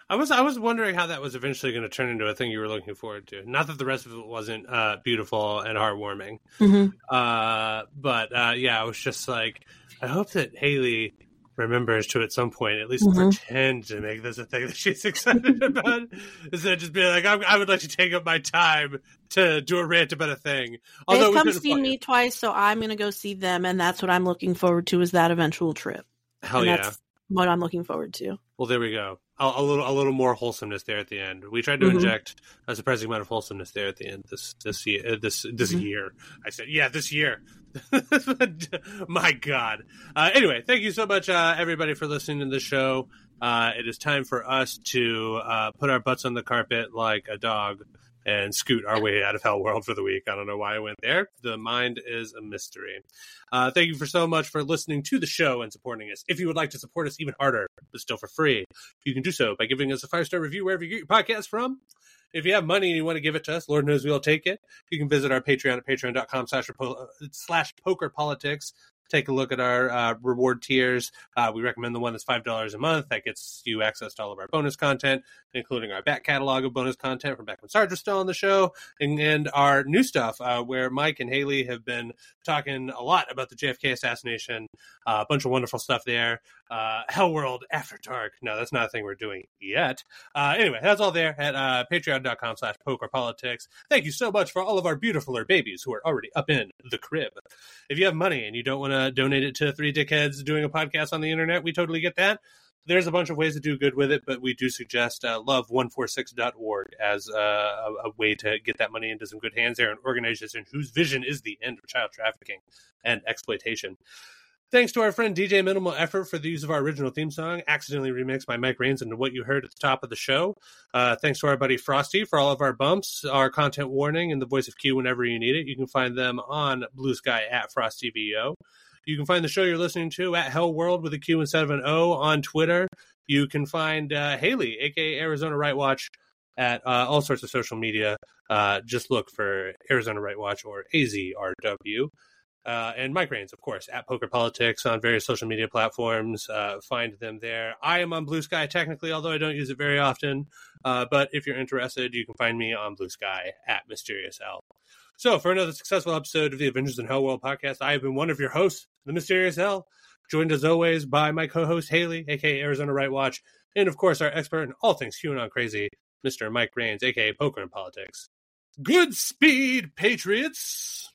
Speaker 4: I was I was wondering how that was eventually going to turn into a thing you were looking forward to. Not that the rest of it wasn't uh, beautiful and heartwarming,
Speaker 3: Mhm.
Speaker 4: uh, but uh, yeah, I was just like, I hope that Haley remembers to at some point at least
Speaker 3: Mhm.
Speaker 4: pretend to make this a thing that she's excited about, instead of just being like, I, I would like to take up my time to do a rant about a thing. Although
Speaker 3: They've come seen me twice, so I'm going to go see them, and that's what I'm looking forward to is that eventual trip.
Speaker 4: Hell
Speaker 3: and
Speaker 4: yeah.
Speaker 3: That's what I'm looking forward to.
Speaker 4: Well, there we go. A, a little, a little more wholesomeness there at the end. We tried to
Speaker 3: Mhm.
Speaker 4: inject a surprising amount of wholesomeness there at the end. This, this year, uh, this, this
Speaker 3: Mhm.
Speaker 4: year. I said, yeah, this year. My God. Uh, anyway, thank you so much, uh, everybody, for listening to the show. Uh, it is time for us to uh, put our butts on the carpet like a dog and scoot our way out of Hell World for the week. I don't know why I went there. The mind is a mystery. Uh, thank you for so much for listening to the show and supporting us. If you would like to support us even harder, but still for free, you can do so by giving us a five star review wherever you get your podcast from. If you have money and you want to give it to us, Lord knows we'll take it. You can visit our Patreon at patreon.com slash, uh, slash poker politics. Take a look at our uh, reward tiers. Uh, we recommend the one that's $5 a month. That gets you access to all of our bonus content, including our back catalog of bonus content from back when Sarge was still on the show, and, and our new stuff, uh, where Mike and Haley have been talking a lot about the JFK assassination. Uh, a bunch of wonderful stuff there. Uh, Hell World After Dark. No, that's not a thing we're doing yet. Uh, anyway, that's all there at patreon.com slash poker politics. Thank you so much for all of our beautifuler babies who are already up in the crib. If you have money and you don't want to donate it to three dickheads doing a podcast on the internet, we totally get that. There's a bunch of ways to do good with it, but we do suggest uh, love146.org as uh, a, a way to get that money into some good hands there, an organization whose vision is the end of child trafficking and exploitation. Thanks to our friend DJ Minimal Effort for the use of our original theme song, accidentally remixed by Mike Rains into what you heard at the top of the show. Uh, thanks to our buddy Frosty for all of our bumps, our content warning, and the voice of Q whenever you need it. You can find them on Blue Sky at FrostTVO. You can find the show you're listening to at Hell World with a Q instead of an O on Twitter. You can find uh, Haley, aka Arizona Right Watch, at uh, all sorts of social media. Uh, just look for Arizona Right Watch or AZRW. Uh, and Mike of course, at Poker Politics on various social media platforms. Uh, find them there. I am on Blue Sky technically, although I don't use it very often. Uh, but if you're interested, you can find me on Blue Sky at Mysterious L. So, for another successful episode of the Adventures in Hell World podcast, I have been one of your hosts, the Mysterious L, joined as always by my co-host Haley, aka Arizona Right Watch, and of course our expert in all things QAnon crazy, Mr. Mike Rains, aka Poker and Politics. Good speed, Patriots!